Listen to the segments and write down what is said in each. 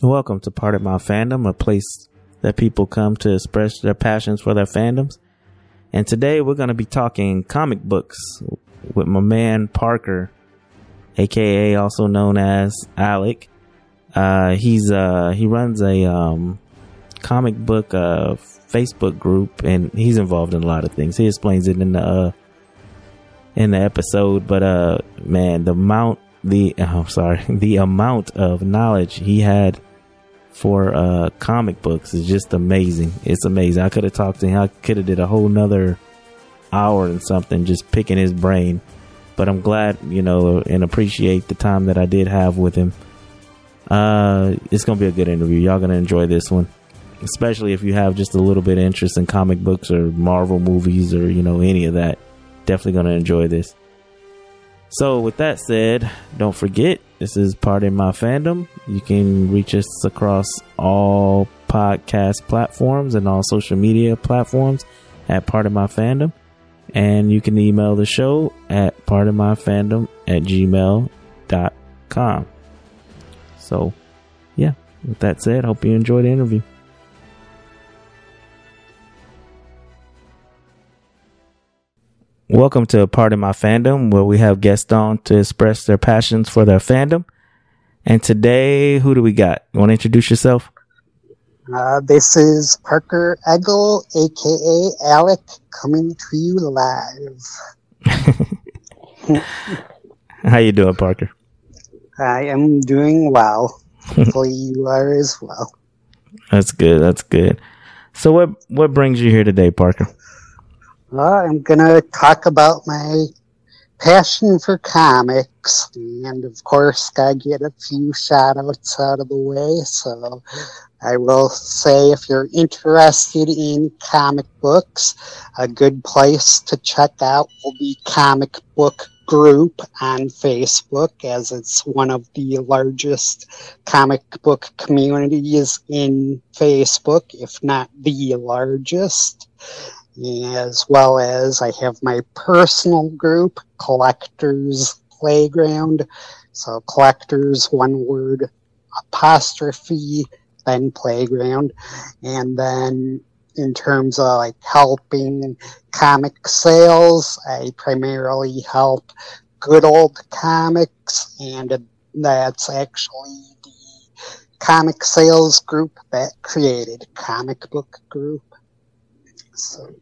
Welcome to Part of My Fandom, a place that people come to express their passions for their fandoms. And today we're going to be talking comic books with my man Parker, aka also known as Alec. Uh, he's uh, he runs a um, comic book uh, Facebook group, and he's involved in a lot of things. He explains it in the uh, in the episode, but uh, man, the amount the oh, sorry the amount of knowledge he had for uh, comic books is just amazing. It's amazing. I could have talked to him. I could have did a whole nother hour and something just picking his brain. But I'm glad, you know, and appreciate the time that I did have with him. Uh, it's gonna be a good interview. Y'all gonna enjoy this one, especially if you have just a little bit of interest in comic books or Marvel movies or you know any of that. Definitely gonna enjoy this. So, with that said, don't forget this is part of my fandom. You can reach us across all podcast platforms and all social media platforms at part of my fandom. And you can email the show at part of my fandom at gmail.com. So, yeah, with that said, hope you enjoyed the interview. Welcome to a part of my fandom where we have guests on to express their passions for their fandom. And today, who do we got? You want to introduce yourself? Uh, this is Parker Eggle, aka Alec, coming to you live. How you doing, Parker? I am doing well. Hopefully, you are as well. That's good. That's good. So, what what brings you here today, Parker? I'm gonna talk about my passion for comics, and of course, gotta get a few shout outs out of the way. So, I will say if you're interested in comic books, a good place to check out will be Comic Book Group on Facebook, as it's one of the largest comic book communities in Facebook, if not the largest as well as I have my personal group, Collectors Playground. So collectors, one word, apostrophe, then playground. And then in terms of like helping comic sales, I primarily help good old comics, and that's actually the comic sales group that created Comic Book Group. So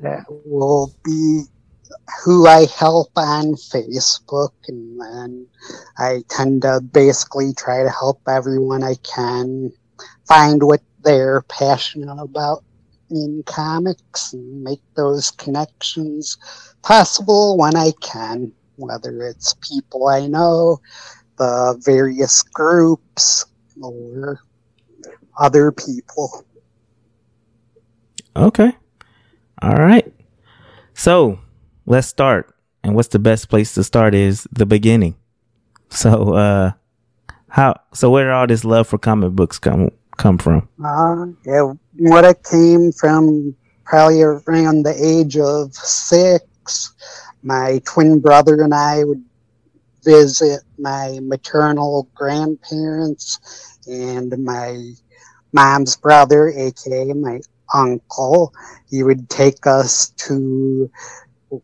that will be who I help on Facebook, and I tend to basically try to help everyone I can find what they're passionate about in comics and make those connections possible when I can, whether it's people I know, the various groups, or other people. Okay. All right. So let's start. And what's the best place to start is the beginning. So, uh, how, so where did all this love for comic books come, come from? Uh, yeah, what it came from probably around the age of six. My twin brother and I would visit my maternal grandparents and my mom's brother, aka my uncle. He would take us to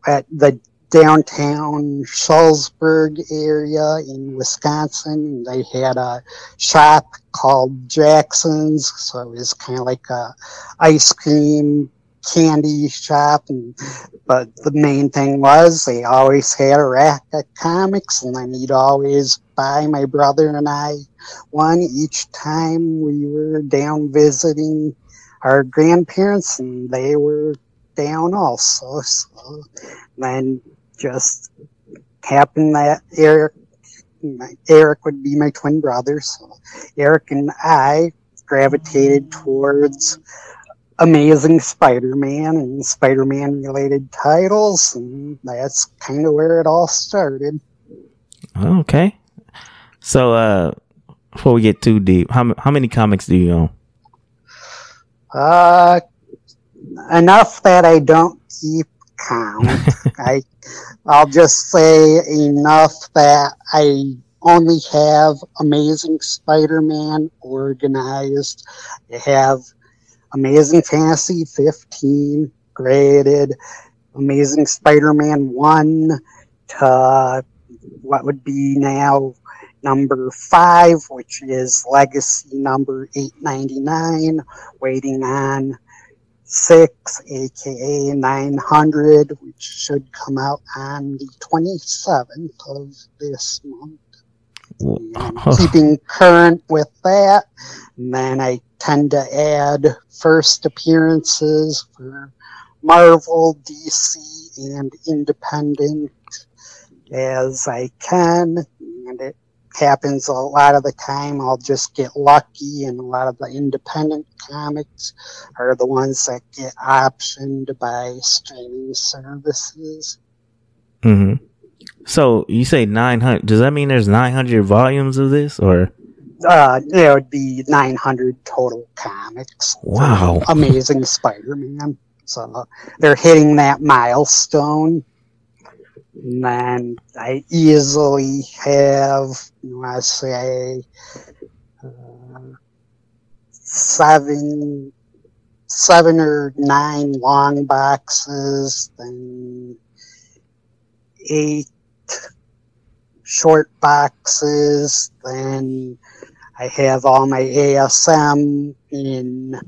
at the downtown Shullsburg area in Wisconsin. They had a shop called Jackson's, so it was kind of like a ice cream candy shop. And, but the main thing was they always had a rack of comics, and then he'd always buy my brother and I one each time we were down visiting our grandparents, and they were down also. So then just happened that Eric, Eric would be my twin brother. So Eric and I gravitated towards Amazing Spider-Man and Spider-Man related titles, and that's kind of where it all started. Okay. So, uh, before we get too deep, how how many comics do you own? Uh, enough that I don't keep count. I, I'll just say enough that I only have Amazing Spider-Man organized. You have Amazing Fantasy 15 graded, Amazing Spider-Man 1 to what would be now number 5, which is Legacy number 899, waiting on 6, aka 900, which should come out on the 27th of this month. And keeping current with that, and then I tend to add first appearances for Marvel, DC, and independent as I can. And it happens a lot of the time. I'll just get lucky, and a lot of the independent comics are the ones that get optioned by streaming services. Mm-hmm. So you say 900. Does that mean there's 900 volumes of this or? Uh, there would be 900 total comics. Wow. Amazing Spider-Man. So they're hitting that milestone. And I easily have, I say, uh, seven, seven or nine long boxes, then eight short boxes. Then I have all my ASM in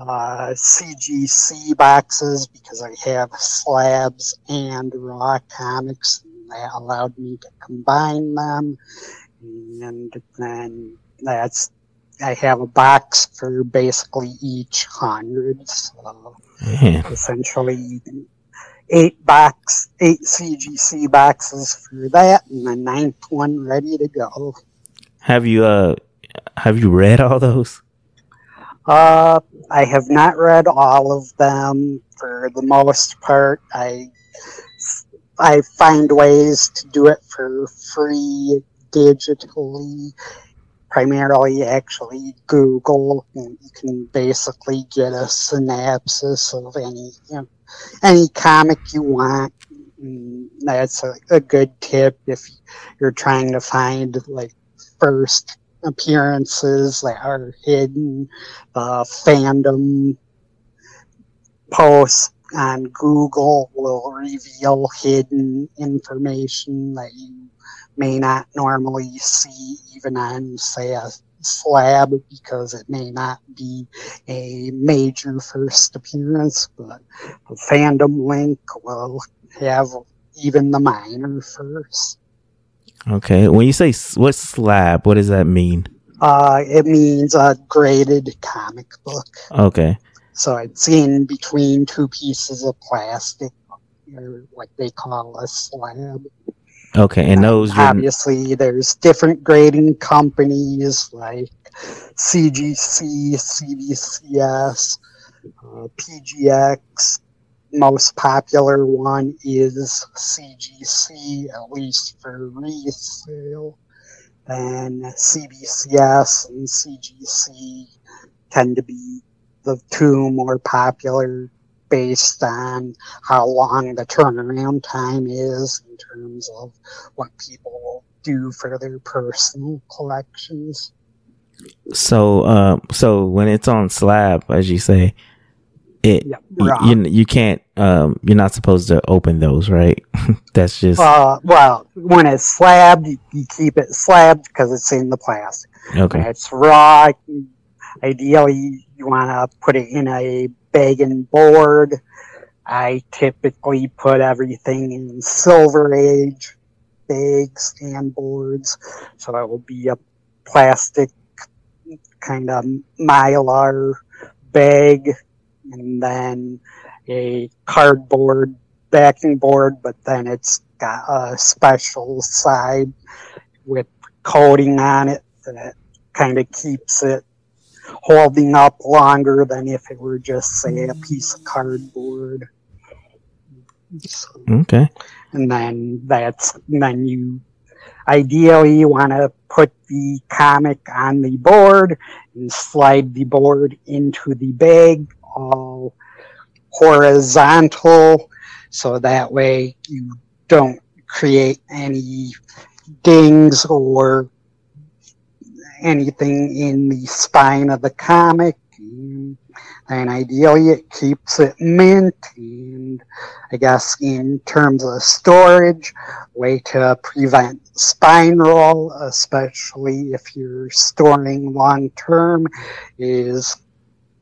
uh, CGC boxes because I have slabs and raw comics. And That allowed me to combine them. And then that's, I have a box for basically each hundred. So essentially eight box, eight CGC boxes for that, and the ninth one ready to go. Have you uh have you read all those? Uh, I have not read all of them for the most part. I I find ways to do it for free digitally. Primarily, actually, Google. And you can basically get a synopsis of any you know, any comic you want. And that's a, a good tip if you're trying to find like first appearances that are hidden, uh, fandom posts on Google will reveal hidden information that you may not normally see even on, say, a slab because it may not be a major first appearance, but a fandom link will have even the minor first. Okay. When you say what slab, what does that mean? Uh, it means a graded comic book. Okay. So it's in between two pieces of plastic, or what they call a slab. Okay. And those you're, Obviously, there's different grading companies like CGC, CBCS, uh, PGX. Most popular one is CGC, at least for resale. And CBCS and CGC tend to be the two more popular based on how long the turnaround time is in terms of what people do for their personal collections. so uh so when it's on slab, as you say, it Yeah, you you can't um you're not supposed to open those, right? That's just Uh, well, when it's slabbed, you, keep it slabbed because it's in the plastic. When okay. it's raw, ideally you want to put it in a bag and board. I typically put everything in Silver Age bags and boards, so it will be a plastic kind of mylar bag, and then a cardboard backing board, but then it's got a special side with coating on it that kind of keeps it holding up longer than if it were just say a piece of cardboard. So, Okay. and then that's then you ideally you want to put the comic on the board and slide the board into the bag all horizontal so that way you don't create any dings or anything in the spine of the comic. And ideally, it keeps it mint. And I guess in terms of storage, way to prevent spine roll, especially if you're storing long term, is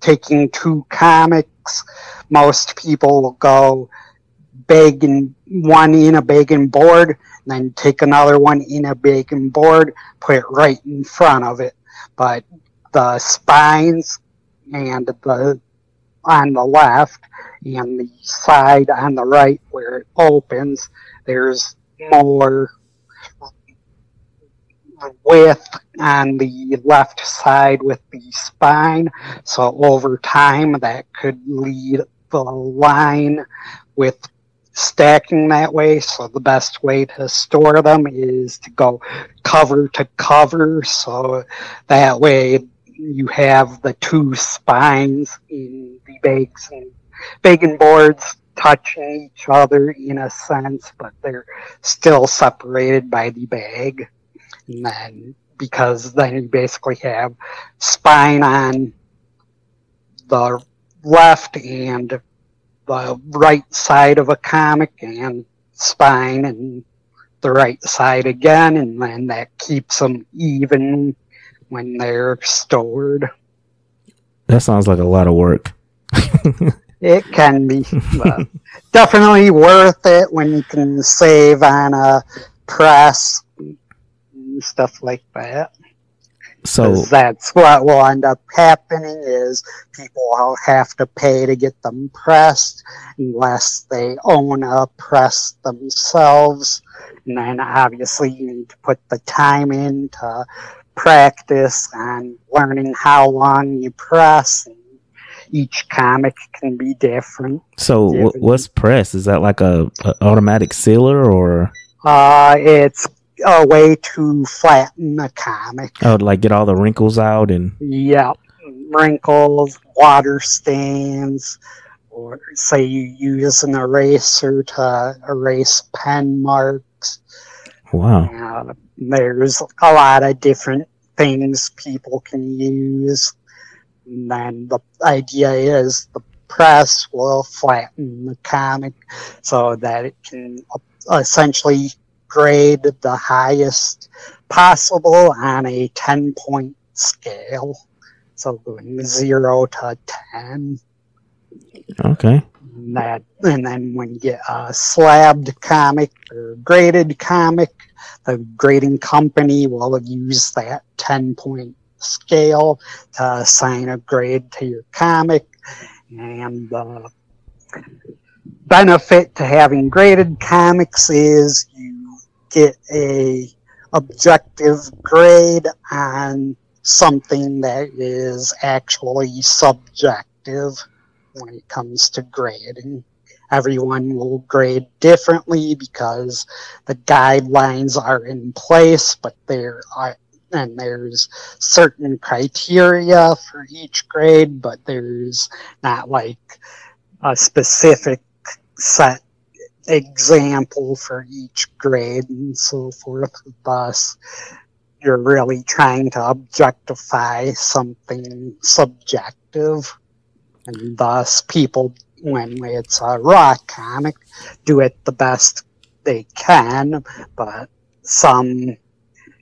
taking two comics. Most people will go bag and one in a bagging board, then take another one in a bagging board, put it right in front of it. But the spines and the on the left and the side on the right where it opens, there's more width on the left side with the spine. So over time, that could lead the line with stacking that way. So the best way to store them is to go cover to cover. So that way you have the two spines in the bags and bagging boards touching each other in a sense, but they're still separated by the bag. And then because then you basically have spine on the left and the right side of a comic and spine and the right side again, and then that keeps them even when they're stored. That sounds like a lot of work. it can be, definitely worth it when you can save on a press and stuff like that. So that's what will end up happening is people will have to pay to get them pressed unless they own a press themselves. And then obviously you need to put the time in to practice and learning how long you press. each comic can be different. So what's press? Is that like a, a automatic sealer or? Uh, it's a way to flatten a comic. Oh, like get all the wrinkles out and. Yeah, wrinkles, water stains, or say you use an eraser to erase pen marks. Wow. Uh, there's a lot of different things people can use. And then the idea is the press will flatten the comic so that it can essentially grade the highest possible on a 10 point scale. So going 0 to 10. Okay. And, that, and then when you get a slabbed comic or graded comic, the grading company will use that 10 point scale to assign a grade to your comic. And the benefit to having graded comics is you get a objective grade on something that is actually subjective when it comes to grading. Everyone will grade differently because the guidelines are in place, but there are and there's certain criteria for each grade, but there's not like a specific set example for each grade and so forth. Thus, you're really trying to objectify something subjective. And thus, people, when it's a raw comic, do it the best they can, but some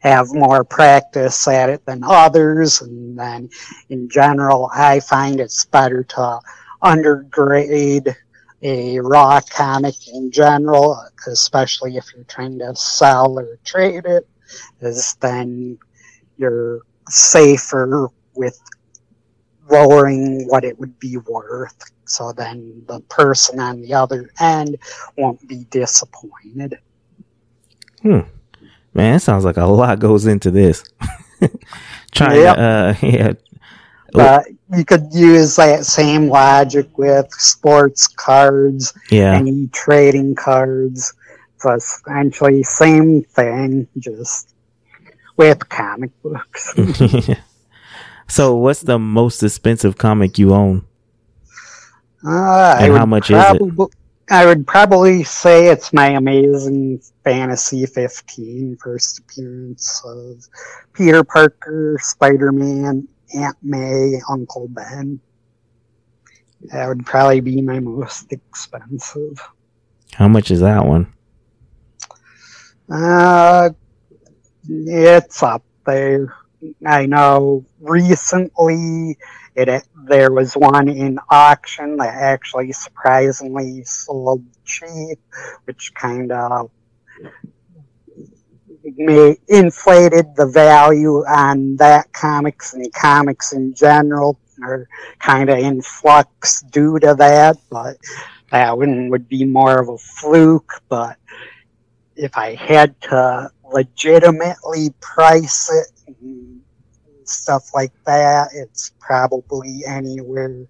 have more practice at it than others. And then, in general, I find it's better to undergrade a raw comic in general, especially if you're trying to sell or trade it, is then you're safer with lowering what it would be worth. So then the person on the other end won't be disappointed. Hmm. Man, it sounds like a lot goes into this. Trying yep. to, uh, yeah, but you could use that same logic with sports cards yeah. and trading cards. So essentially same thing, just with comic books. so what's the most expensive comic you own? Uh, and how much is it? I would probably say it's my amazing fantasy 15 first appearance of Peter Parker, Spider Man, Aunt May, Uncle Ben. That would probably be my most expensive. How much is that one? Uh, it's up there. I know recently it there was one in auction that actually surprisingly sold cheap, which kind of inflated the value on that comics and comics in general are kind of in flux due to that, but that one would be more of a fluke. But if I had to legitimately price it, stuff like that, it's probably anywhere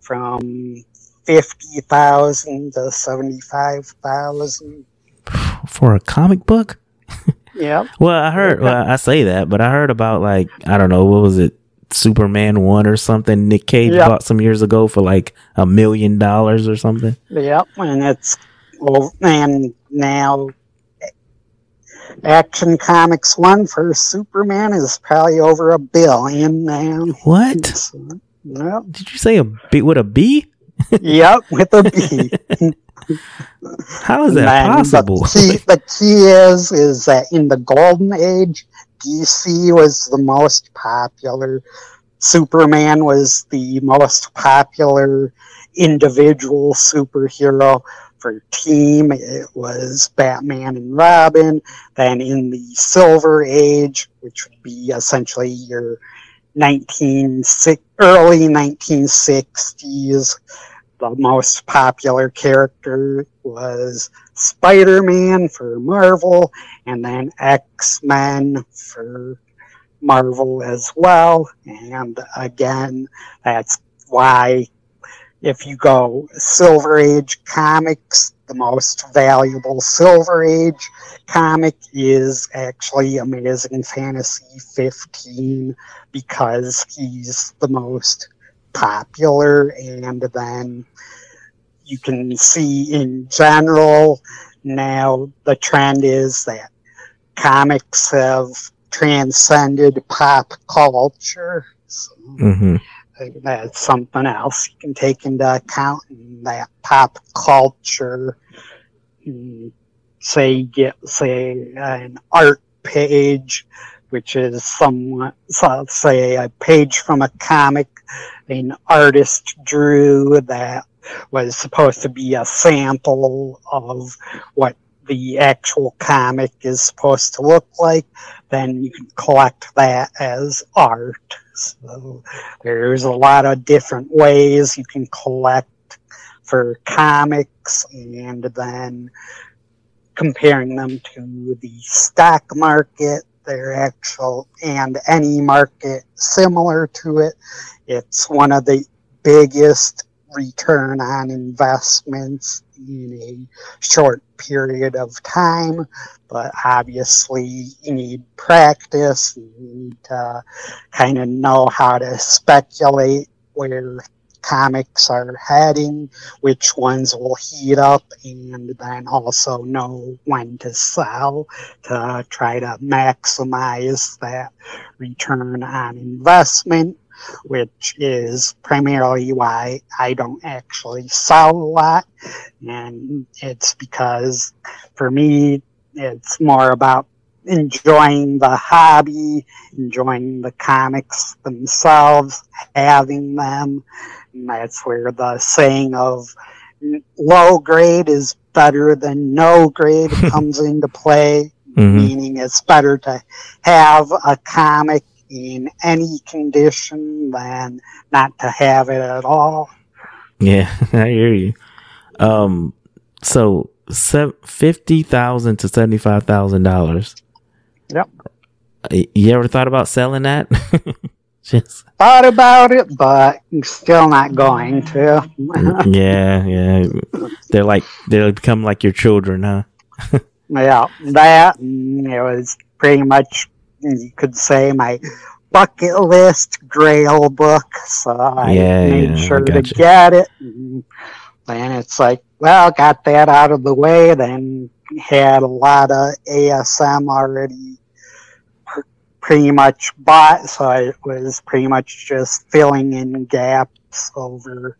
from fifty thousand to seventy five thousand for a comic book. yeah. Well, I heard. Well, I say that, but I heard about like I don't know what was it, Superman one or something. Nick Cage yep. bought some years ago for like a million dollars or something. Yep, and it's well, and now Action Comics one for Superman is probably over a billion now. What? So, yep. Did you say a B with a B? yep, with a B. How is that and possible? The key, the key is is that in the golden age, DC was the most popular. Superman was the most popular individual superhero for team. It was Batman and Robin. Then in the Silver Age, which would be essentially your 19 early 1960s, the most popular character was Spider Man for Marvel, and then X Men for Marvel as well. And again, that's why if you go Silver Age comics, the most valuable Silver Age comic is actually Amazing Fantasy 15 because he's the most popular and then you can see in general now the trend is that comics have transcended pop culture so mm-hmm. that's something else you can take into account in that pop culture say get say an art page which is somewhat, so say, a page from a comic. An artist drew that was supposed to be a sample of what the actual comic is supposed to look like, then you can collect that as art. So there's a lot of different ways you can collect for comics and then comparing them to the stock market their actual and any market similar to it. It's one of the biggest return on investments in a short period of time, but obviously you need practice, you need to kind of know how to speculate where comics are heading, which ones will heat up, and then also know when to sell to try to maximize that return on investment, which is primarily why I don't actually sell a lot. And it's because for me, it's more about enjoying the hobby, enjoying the comics themselves, having them. And that's where the saying of low grade is better than no grade comes into play, mm-hmm. meaning it's better to have a comic in any condition than not to have it at all. Yeah, I hear you. Um, so fifty thousand to seventy five thousand dollars Yep. You ever thought about selling that? Just thought about it, but still not going to. yeah, yeah. They're like they'll become like your children, huh? yeah, that mm, it was pretty much you could say my bucket list grail book. So I yeah, made yeah, sure I to get it. then it's like, well, got that out of the way, then had a lot of ASM already pretty much bought, so I was pretty much just filling in gaps over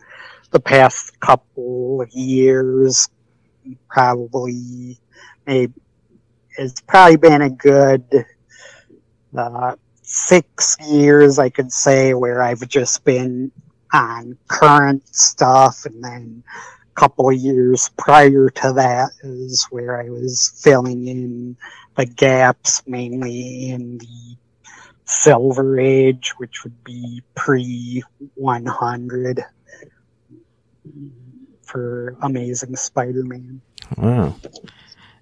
the past couple of years. Probably, maybe it's probably been a good uh, six years, I could say, where I've just been on current stuff, and then couple of years prior to that is where I was filling in the gaps, mainly in the Silver Age, which would be pre 100 for Amazing Spider-Man. Wow.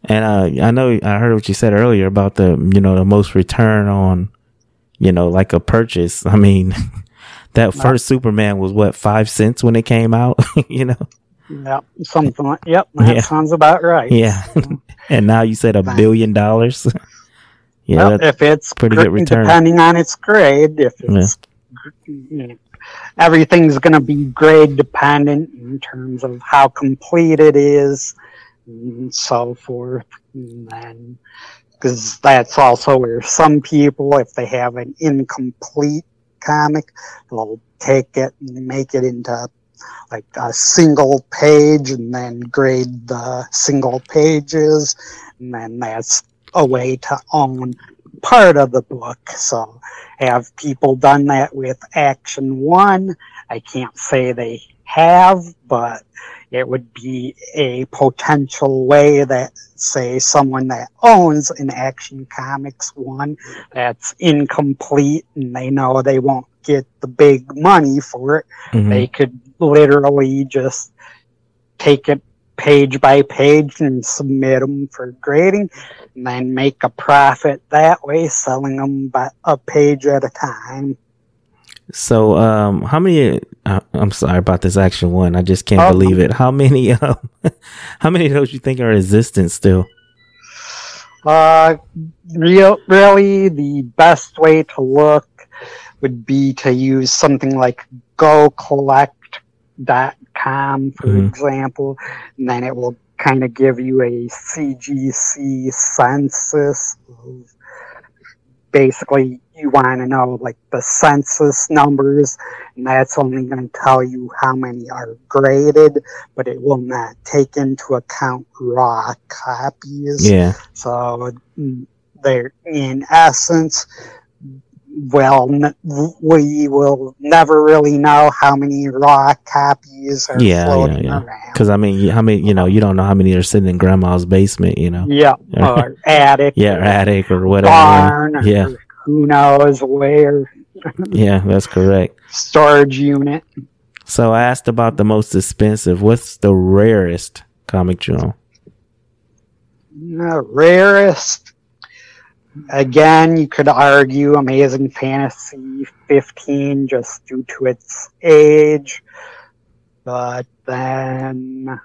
And uh, I know I heard what you said earlier about the you know the most return on you know like a purchase. I mean, that first Superman was what five cents when it came out. you know. Yep, something like yep. That Yeah. sounds about right. Yeah. Mm-hmm. and now you said a billion dollars. yeah. well, if it's pretty good return. depending on its grade. If it's you know, everything's going to be grade dependent in terms of how complete it is, and so forth. And then, because that's also where some people, if they have an incomplete comic, they'll take it and make it into like a single page and then grade the single pages. And then that's a way to own part of the book. So have people done that with action one. I can't say they have but it would be a potential way that say someone that owns an action comics one that's incomplete and they know they won't get the big money for it mhm. they could literally just take it page by page and submit them for grading and then make a profit that way selling them by a page at a time So, um, how many? Uh, I'm sorry about this action one. I just can't Oh. believe it. How many? Um, how many of those you think are existent still? uh real really the best way to look would be to use something like gocollect.com for Mhm. example and then it will kind of give you a CGC census of basically you want to know like the census numbers and that's only going to tell you how many are graded but it will not take into account raw copies Yeah. so mm, they're in essence well n- we will never really know how many raw copies are Yeah, floating yeah, yeah. around Because I mean, you- how many? You know, you don't know how many are sitting in grandma's basement. You know. yeah or attic Yeah, or attic or whatever. barn Yeah. or who knows where Yeah, that's correct. storage unit So I asked about the most expensive. What's the rarest comic own? The rarest. Again, you could argue Amazing Fantasy 15 just due to its age. But then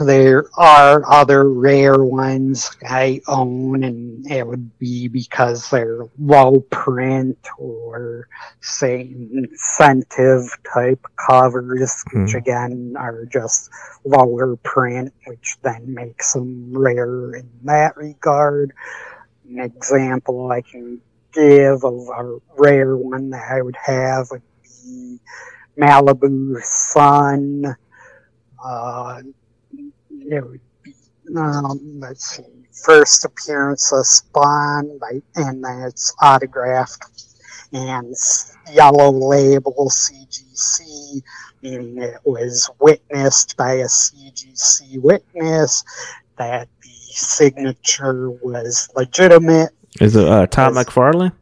there are other rare ones I own, and it would be because they're low print or, say, incentive type covers, which Hmm. again are just lower print, which then makes them rare in that regard. An example I can give of a rare one that I would have would be Malibu Sun. Uh, it would be, um, let's see, first appearance of Spawn, by, and then it's autographed and yellow label CGC, meaning it was witnessed by a CGC witness that the signature was legitimate. Is it uh, Todd McFarlane?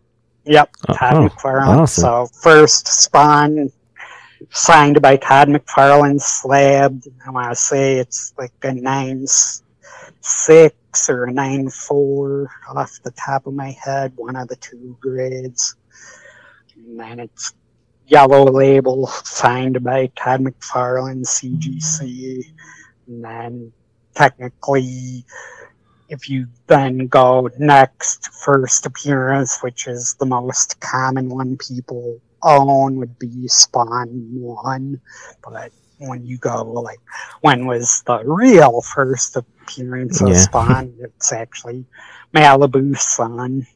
Yep, Oh, Todd oh, McFarlane. awesome. So first Spawn signed by Todd McFarlane, slabbed. I want to say it's like a nine six or a nine four off the top of my head, one of the two grades. And then it's yellow label signed by Todd McFarlane, CGC. And then technically, if you then go next, first appearance, which is the most common one people own, would be Spawn 1. But when you go like when was the real first appearance of Yeah. Spawn? It's actually Malibu Sun.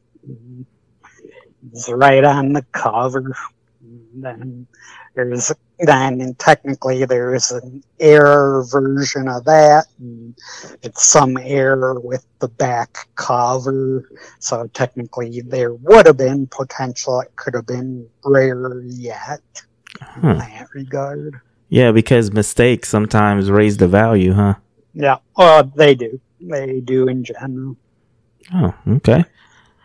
It's right on the cover. And then there's then and technically there's an error version of that. And it's some error with the back cover. So technically there would have been potential. It could have been rarer yet in hmm. that regard. Yeah, because mistakes sometimes raise the value, huh? Yeah, well, they do. They do in general. Oh, okay.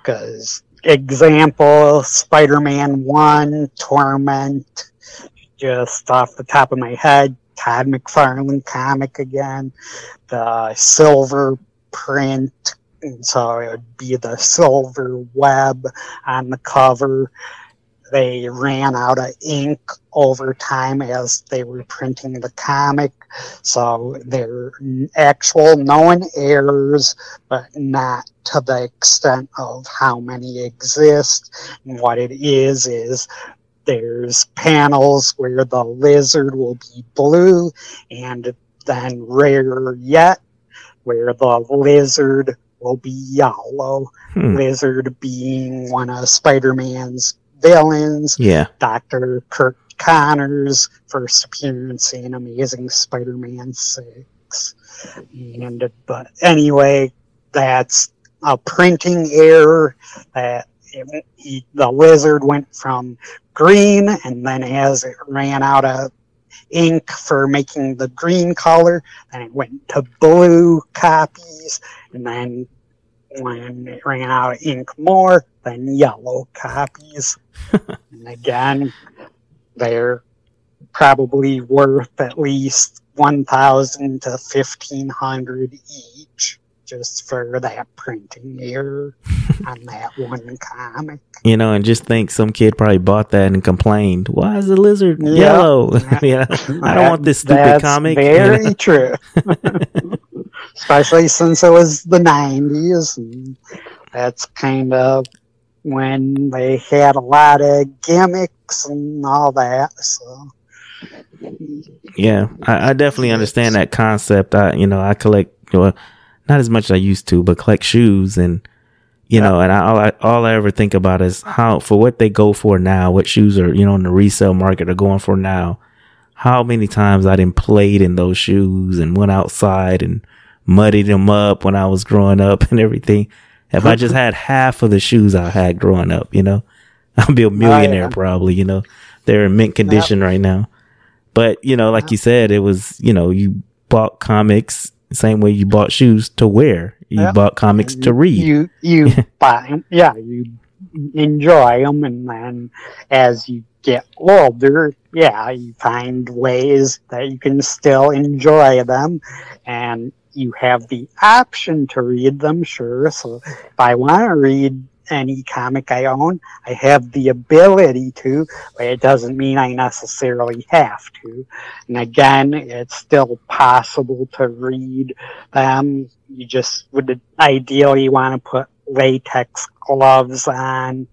Because, example, Spider Man 1, Torment, just off the top of my head, Todd McFarlane comic again, the silver print. And so it would be the silver web on the cover. They ran out of ink over time as they were printing the comic. So there are actual known errors, but not to the extent of how many exist. And what it is, is there's panels where the lizard will be blue, and then rarer yet, where the lizard will be yellow. Hmm. Lizard being one of Spider Man's villains, Yeah. Dr. Kirk Connor's first appearance in Amazing Spider-Man 6. And, but anyway, that's a printing error that it, he, the lizard went from green and then as it ran out of ink for making the green color, then it went to blue copies. And then when it ran out of ink more, then yellow copies. and again, they're probably worth at least 1000 to 1500 each just for that printing error on that one comic. You know, and just think some kid probably bought that and complained, "Why is the lizard Yeah. yellow?" yeah. I don't want this stupid comic. you Very know? true. Especially since it was the 90s. And that's kind of when they had a lot of gimmicks and all that. So, Yeah, I, I definitely understand that concept. I, you know, I collect, well, not as much as I used to, but collect shoes, and you know, and I, all I all I ever think about is how for what they go for now, what shoes are you know in the resale market are going for now. How many times I didn't played in those shoes and went outside and muddied them up when I was growing up and everything. If I just had half of the shoes I had growing up, you know, I'd be a millionaire probably. You know, they're in mint condition right now. But you know, like you said, it was you know you bought comics same way you bought shoes to wear. You Yeah. bought comics to read. You you buy yeah, you enjoy them, and then as you get older, yeah, you find ways that you can still enjoy them, and you have the option to read them. Sure, so if I want to read any comic I own, I have the ability to, but it doesn't mean I necessarily have to. And again, it's still possible to read them. You just would ideally want to put latex gloves on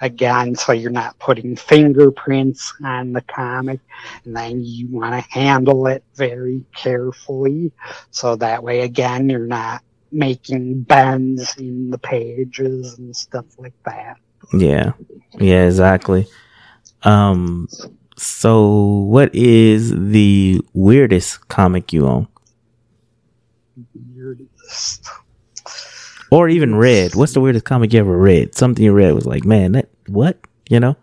again, so you're not putting fingerprints on the comic. And then you want to handle it very carefully. So that way, again, you're not making bends in the pages and stuff like that. Yeah. Yeah, exactly. Um so what is the weirdest comic you own? Weirdest. Or even read? What's the weirdest comic you ever read? Something you read was like, man, that what? You know?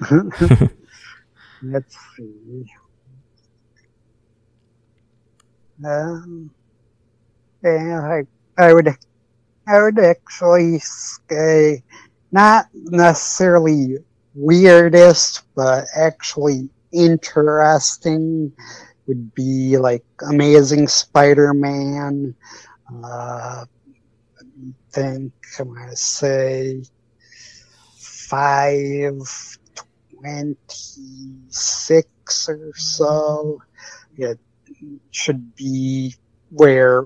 Let's see. Um, yeah, I, I would, I would actually say not necessarily weirdest, but actually interesting would be like Amazing Spider-Man. Uh, I think I'm gonna say five 26 or so. It should be where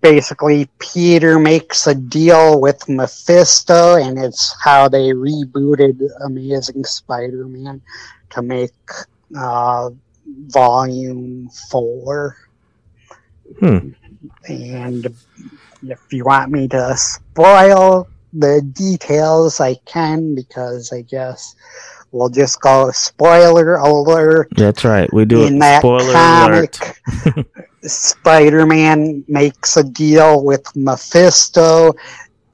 basically Peter makes a deal with Mephisto, and it's how they rebooted Amazing Spider Man to make uh, volume four. Hmm. And if you want me to spoil the details, I can because I guess we'll just go spoiler alert. That's right. We do In that Spoiler comic, alert. Spider Man makes a deal with Mephisto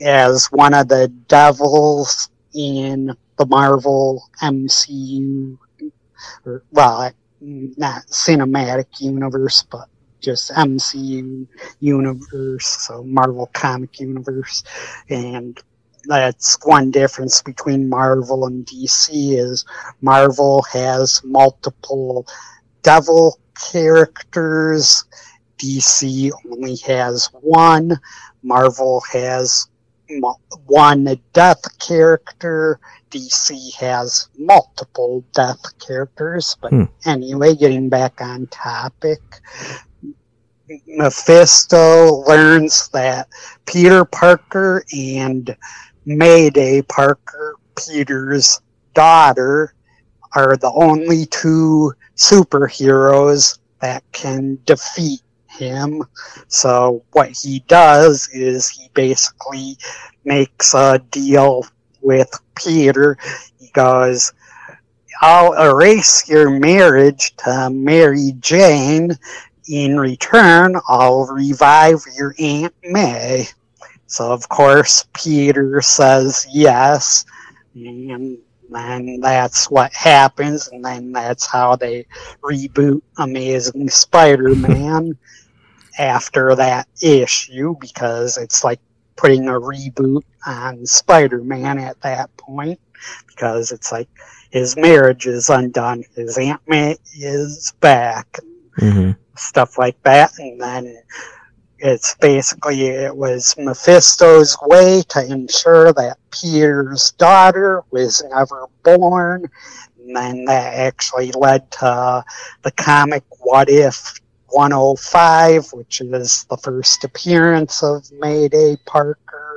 as one of the devils in the Marvel MCU. Or, well, not cinematic universe, but just MCU universe, so Marvel comic universe. And that's one difference between Marvel and DC is Marvel has multiple devil characters. DC only has one. Marvel has one death character. DC has multiple death characters. But Hmm. anyway, getting back on topic. Mephisto learns that Peter Parker and Mayday Parker, Peter's daughter, are the only two superheroes that can defeat him. So what he does is he basically makes a deal with Peter. He goes, I'll erase your marriage to Mary Jane. In return, I'll revive your Aunt May. So, of course, Peter says yes. And then that's what happens. And then that's how they reboot Amazing Spider Man after that issue because it's like putting a reboot on Spider Man at that point because it's like his marriage is undone, his Aunt May is back, hmm stuff like that, and then it's basically it was Mephisto's way to ensure that Peter's daughter was never born, and then that actually led to the comic What If 105, which is the first appearance of Mayday Parker.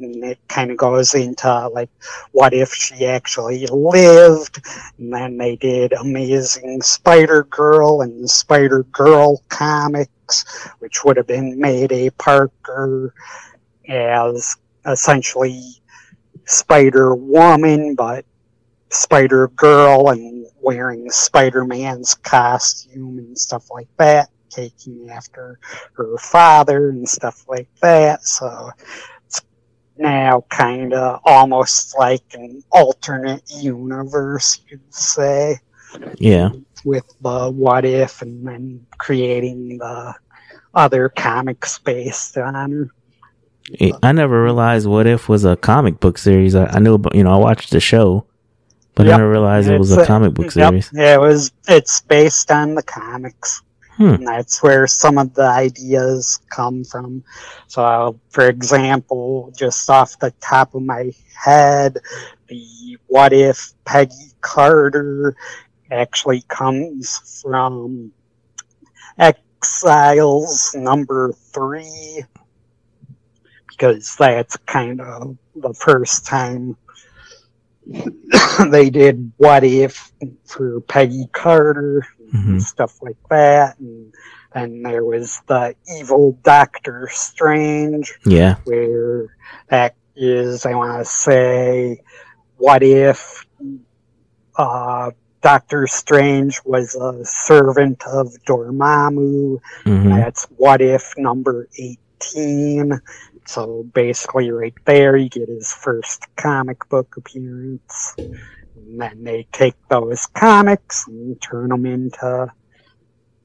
And it kind of goes into like, what if she actually lived? And then they did Amazing Spider Girl and Spider Girl comics, which would have been Mayday Parker as essentially Spider Woman, but Spider Girl and wearing Spider Man's costume and stuff like that, taking after her father and stuff like that. So now kind of almost like an alternate universe, you'd say, Yeah. with the what if and then creating the other comics based on. I never realized What If was a comic book series. I, I knew, about, you know, I watched the show, but I never realized it was a comic book yep, series. it was. It's based on the comics, Hmm. that's where some of the ideas come from. So, for example, just off the top of my head, the what if Peggy Carter actually comes from Exiles number three, because that's kind of the first time they did what if for Peggy Carter hmm and stuff like that, and and there was the evil Doctor Strange, Yeah. where that is, I want to say, what if uh, Doctor Strange was a servant of Dormammu? hmm That's what if number 18. So basically, right there, you get his first comic book appearance. And then they take those comics and turn them into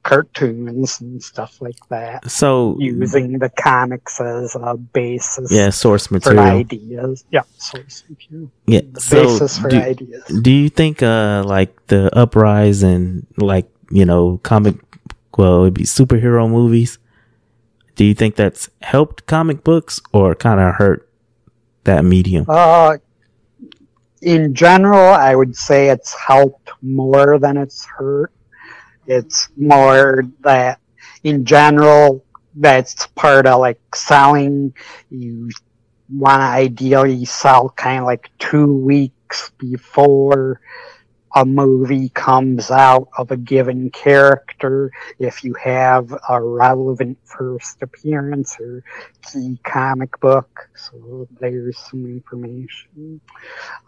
cartoons and stuff like that, So, using the comics as a basis yeah, source for material. ideas. Yeah, source material. Yeah. The So, basis for do, ideas. do you think, uh, like the uprising, like, you know, comic, well, it'd be superhero movies. Do you think that's helped comic books or kind of hurt that medium? Uh, in general, I would say it's helped more than it's hurt. It's more that, in general, that's part of like selling. You want to ideally sell kind of like two weeks before a movie comes out of a given character, if you have a relevant first appearance or key comic book, so there's some information,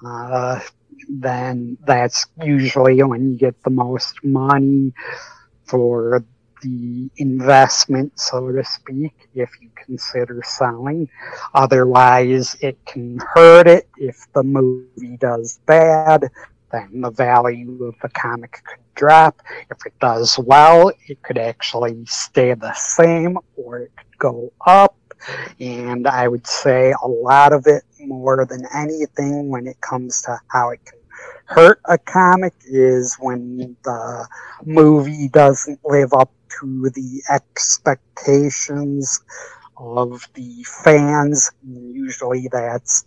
uh, then that's usually when you get the most money for the investment, so to speak, if you consider selling. Otherwise, it can hurt it if the movie does bad, then the value of the comic could drop. If it does well, it could actually stay the same or it could go up. And I would say a lot of it, more than anything, when it comes to how it can hurt a comic, is when the movie doesn't live up to the expectations of the fans. Usually that's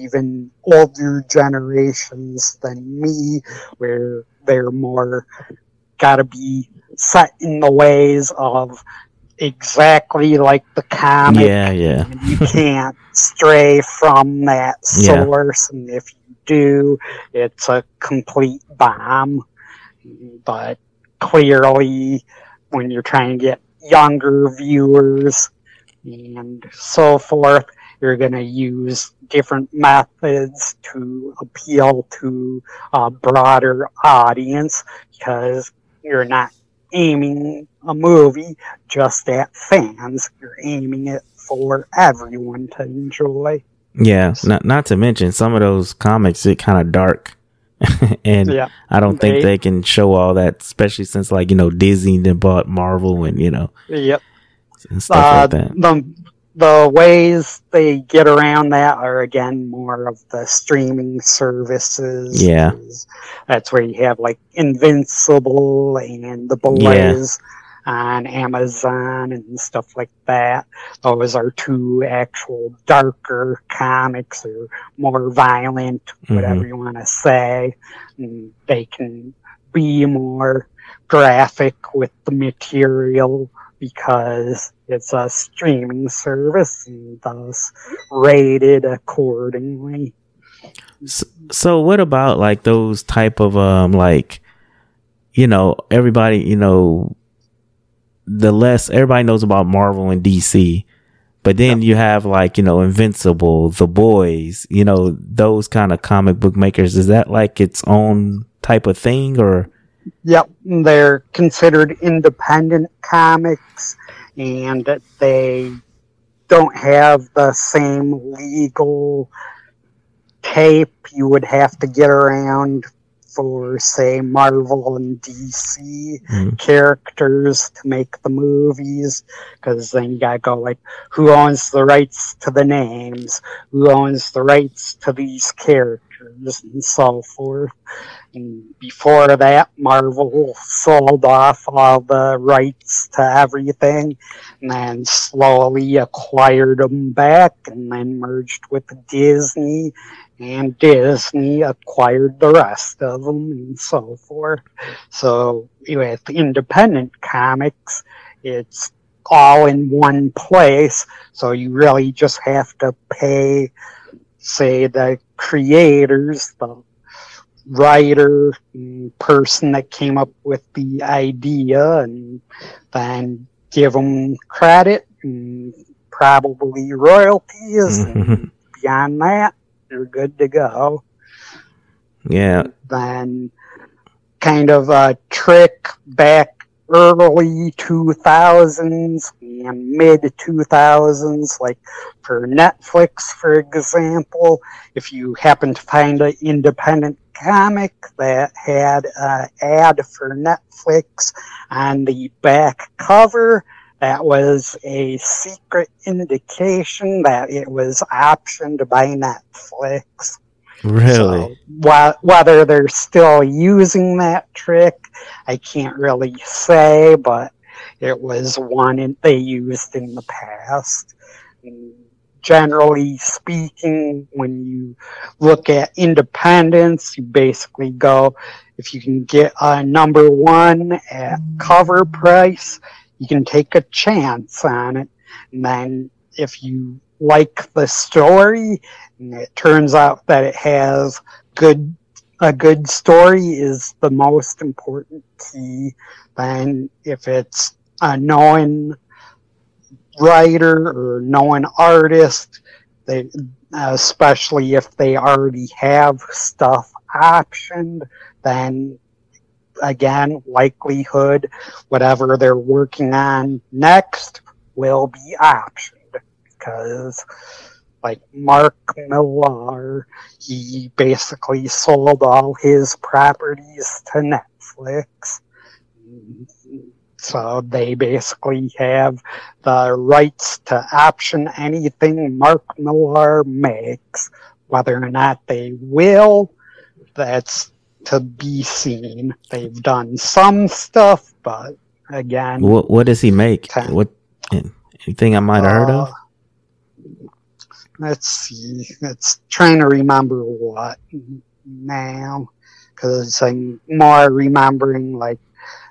even older generations than me, where they're more gotta be set in the ways of exactly like the comic. Yeah, yeah. you can't stray from that source, yeah. and if you do, it's a complete bomb. But clearly, when you're trying to get younger viewers and so forth, you're going to use different methods to appeal to a broader audience because you're not aiming a movie just at fans. You're aiming it for everyone to enjoy. Yeah, not not to mention some of those comics get kind of dark, and yeah, I don't they, think they can show all that, especially since like you know Disney then bought Marvel and you know, yep, and stuff uh, like that. The the ways they get around that are again more of the streaming services. Yeah, that's where you have like Invincible and The Boys yeah. on Amazon and stuff like that. Those are two actual darker comics or more violent, mm-hmm. whatever you want to say. And they can be more graphic with the material because it's a streaming service and thus rated accordingly. So, so what about like those type of um like you know everybody you know the less everybody knows about Marvel and DC but then you have like you know Invincible, The Boys, you know those kind of comic book makers. Is that like its own type of thing or? Yep, they're considered independent comics and they don't have the same legal tape you would have to get around for, say, Marvel and DC mm-hmm. characters to make the movies. Because then you gotta go like, who owns the rights to the names? Who owns the rights to these characters? And so forth. And before that, Marvel sold off all the rights to everything and then slowly acquired them back and then merged with Disney and Disney acquired the rest of them and so forth. So with independent comics, it's all in one place. So you really just have to pay, say, the creators, the writer person that came up with the idea and then give them credit and probably royalties and beyond that you're good to go. Yeah. Then kind of a trick back early 2000s and mid 2000s like for netflix for example if you happen to find an independent comic that had an ad for Netflix on the back cover. That was a secret indication that it was optioned by Netflix. Really? So, whether they're still using that trick, I can't really say, but it was one they used in the past. And generally speaking, when you look at independence, you basically go, if you can get a number one at cover price, you can take a chance on it. And then if you like the story and it turns out that it has good a good story is the most important key. Then if it's a known writer or known artist, they especially if they already have stuff optioned, then again, likelihood whatever they're working on next will be optioned because like Mark Millar, he basically sold all his properties to Netflix. So they basically have the rights to option anything Mark Millar makes. Whether or not they will, that's to be seen. They've done some stuff, but again, what what does he make? What anything I might have heard of? Uh, Let's see. It's trying to remember what now, because I'm more remembering like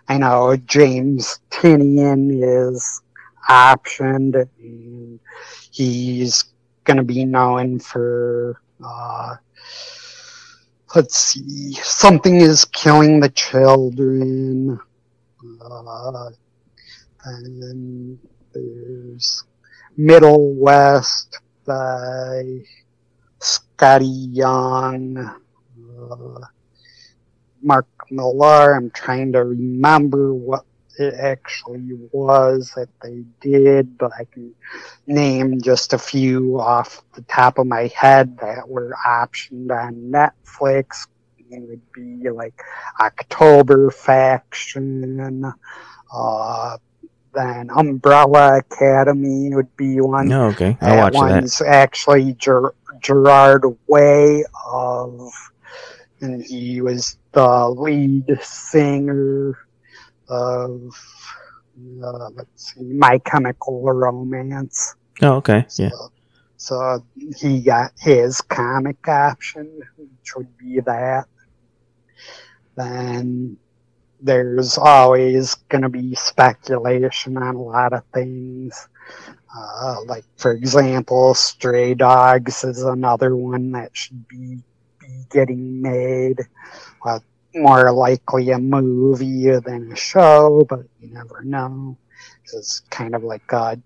I know James Tynion is optioned, and he's going to be known for. Uh, let's see. Something is killing the children. Uh, and there's Middle West by Skottie Young. Uh, Mark Millar. I'm trying to remember what it actually was that they did, but I can name just a few off the top of my head that were optioned on Netflix. It would be like October Faction, uh, then Umbrella Academy would be one. No, okay, I watch that. one's actually Ger- Gerard Way of, and he was the lead singer of, uh, let's see, My Chemical Romance. Oh, okay, So, yeah. so he got his comic option, which would be that. Then there's always going to be speculation on a lot of things. Uh, like, for example, Stray Dogs is another one that should be, be getting made. Well, more likely a movie than a show, but you never know. It's kind of like a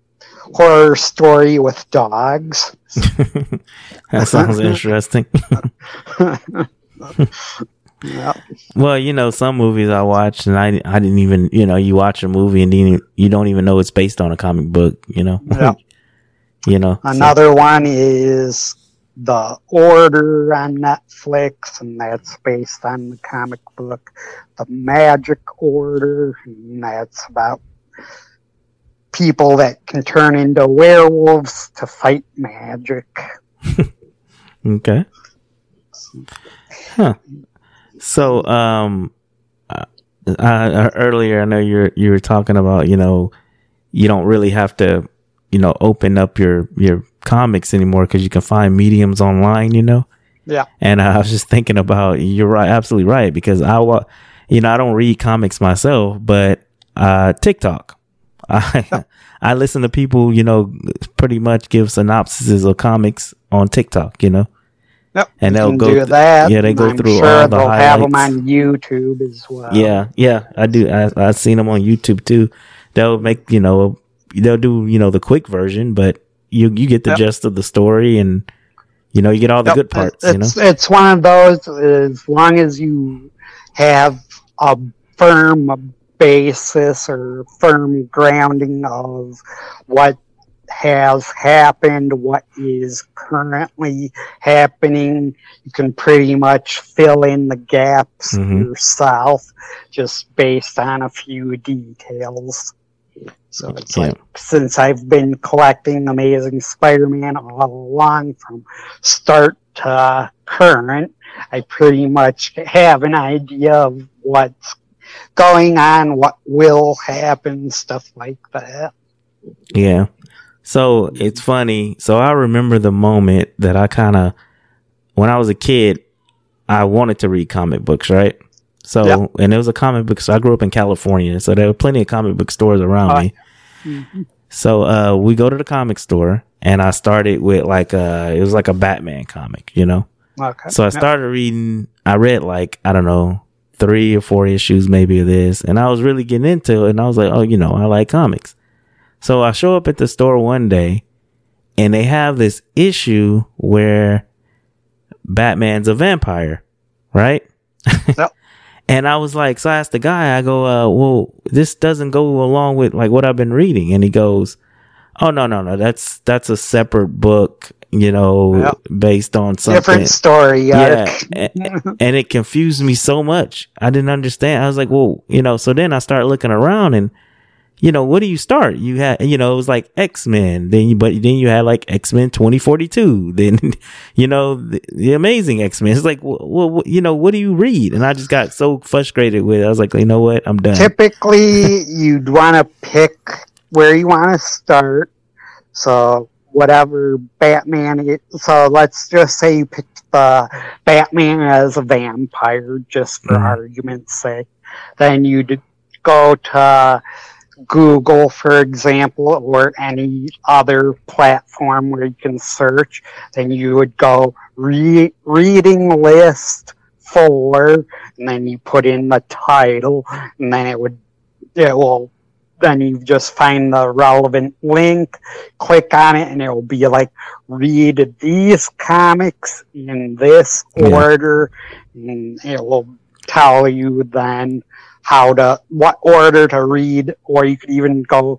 horror story with dogs. that sounds interesting. Yep. well, you know, some movies I watched and I I didn't even you know you watch a movie and then you don't even know it's based on a comic book. You know. Yeah. you know. so- Another one is The Order on Netflix, and that's based on the comic book The Magic Order, and that's about people that can turn into werewolves to fight magic. Okay. Huh. So, um, uh, uh, earlier I know you're you were talking about you know you don't really have to you know open up your your comics anymore because you can find mediums online. You know. Yeah. And I was just thinking about you're right, absolutely right because I wa, you know, I don't read comics myself, but uh, TikTok. I I listen to people, you know, pretty much give synopsises of comics on TikTok. You know. Yep. And they'll go do th- that. yeah, they go I'm through sure all the they'll have them on YouTube as well. Yeah, yeah, I do. I I've seen them on YouTube too. They'll make you know they'll do you know the quick version, but you you get the Yep. gist of the story and you know you get all the Yep, good parts. You know. It's, it's one of those, as long as you have a firm basis or firm grounding of what has happened, what is currently happening, you can pretty much fill in the gaps Mhm. yourself just based on a few details. So it's Yeah. like since I've been collecting Amazing Spider-Man all along from start to current, I pretty much have an idea of what's going on, what will happen, stuff like that. Yeah. So it's funny. So I remember the moment that I kind of, when I was a kid, I wanted to read comic books, right? So, Yeah. and it was a comic book. So I grew up in California. So there were plenty of comic book stores around Oh, me. So, uh, we go to the comic store and I started with like, uh, it was like a Batman comic, you know? Okay. So I started reading. I read like I don't know three or four issues maybe of this, and I was really getting into it. And I was like, oh, you know, I like comics. So I show up at the store one day, and they have this issue where Batman's a vampire, right? Yep. and I was like, so I asked the guy, I go, uh, well, this doesn't go along with like what I've been reading. And he goes, oh, no, no, no, that's, that's a separate book, you know, Yep. based on something. Different story Yeah. and, and it confused me so much. I didn't understand. I was like, well, you know, so then I start looking around and, you know, what do you start? You had, you know, it was like X Men. Then you, but then you had like X Men 2042. Then, you know, the, the amazing X Men. It's like, well, well, you know, what do you read? And I just got so frustrated with it. I was like, you know what? I'm done. Typically, you'd want to pick where you want to start. So, whatever Batman is. So, let's just say you picked the Batman as a vampire, just for Mhm. argument's sake. Then you'd go to Google, for example, or any other platform where you can search. Then you would go re- reading list for, and then you put in the title, and then it would, it will, then you just find the relevant link, click on it, and it will be like, read these comics in this Yeah. order, and it will tell you then how to, what order to read, or you could even go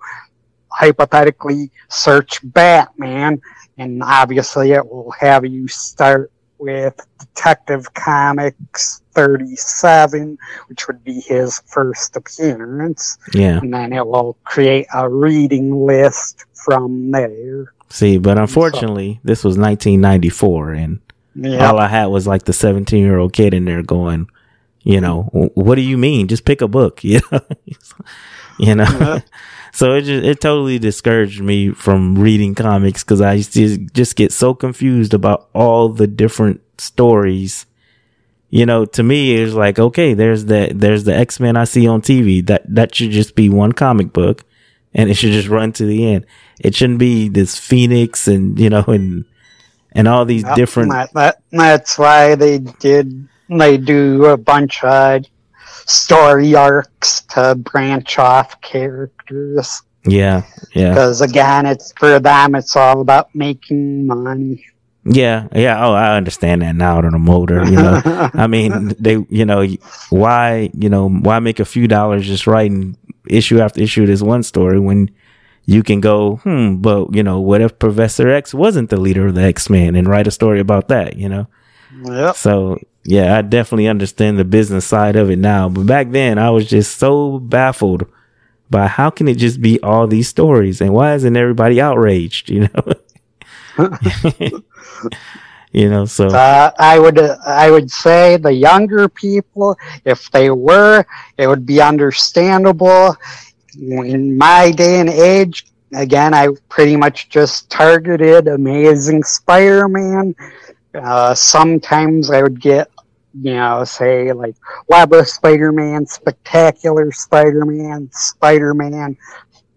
hypothetically search Batman, and obviously it will have you start with Detective Comics 37, which would be his first appearance, Yeah. and then it will create a reading list from there. See, but unfortunately, this was 1994 and Yeah. all I had was like the 17 year old kid in there going, you know, what do you mean? Just pick a book, you know, you know. So it just, it totally discouraged me from reading comics because I used to just get so confused about all the different stories. You know, to me, it's like, okay, there's the, there's the X-Men I see on TV. That, that should just be one comic book and it should just run to the end. It shouldn't be this Phoenix and, you know, and, and all these Yep, different, That, that, that's why they did. They do a bunch of story arcs to branch off characters. yeah, yeah. Because again, it's for them. It's all about making money. Yeah, yeah. Oh, I understand that now that a motor. You know, I mean, they, you know, why, you know, why make a few dollars just writing issue after issue this one story when you can go, hmm, but you know, what if Professor X wasn't the leader of the X Men and write a story about that? You know, yep. so yeah, I definitely understand the business side of it now, but back then I was just so baffled by how can it just be all these stories and why isn't everybody outraged? You know. you know, so Uh, I would uh, I would say the younger people, if they were, it would be understandable. In my day and age, again, I pretty much just targeted Amazing Spider-Man. Uh, sometimes I would get, you know, say like Web of Spider-Man, Spectacular Spider-Man, Spider-Man,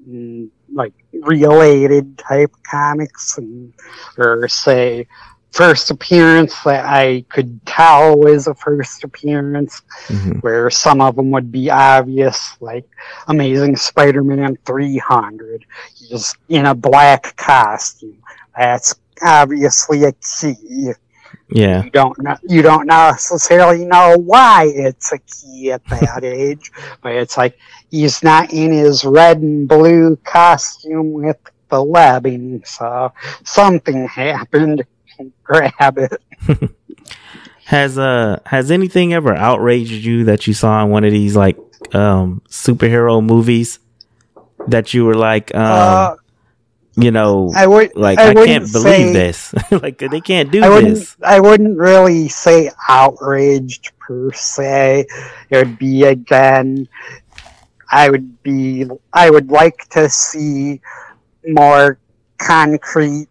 mm, like related type comics, and or say first appearance that I could tell was a first appearance, mhm. where some of them would be obvious, like Amazing Spider-Man 300. He's in a black costume. That's obviously a key. Yeah, You don't know, you don't necessarily know why it's a key at that age, but it's like he's not in his red and blue costume with the webbing, so something happened. Grab it. Has uh has anything ever outraged you that you saw in one of these like um superhero movies that you were like um Uh, you know I would like I I, can't believe say- this. Like they can't do I this. I wouldn't really say outraged per se. It would be again I would be I would like to see more concrete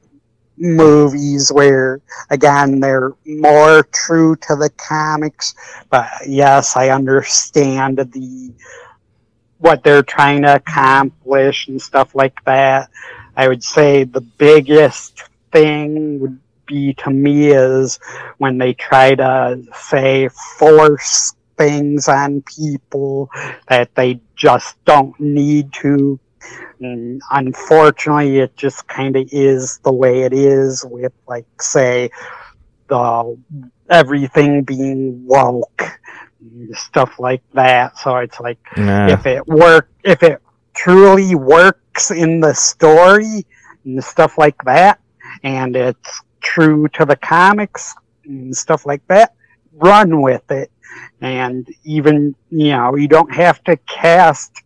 movies where again they're more true to the comics. But yes I understand the what they're trying to accomplish and stuff like that I would say the biggest thing would be to me is when they try to say force things on people that they just don't need to. And unfortunately, it just kind of is the way it is with, like, say, the everything being woke, stuff like that. So it's like if it work, if it truly works in the story and stuff like that, and it's true to the comics and stuff like that, run with it. And even, you know, you don't have to cast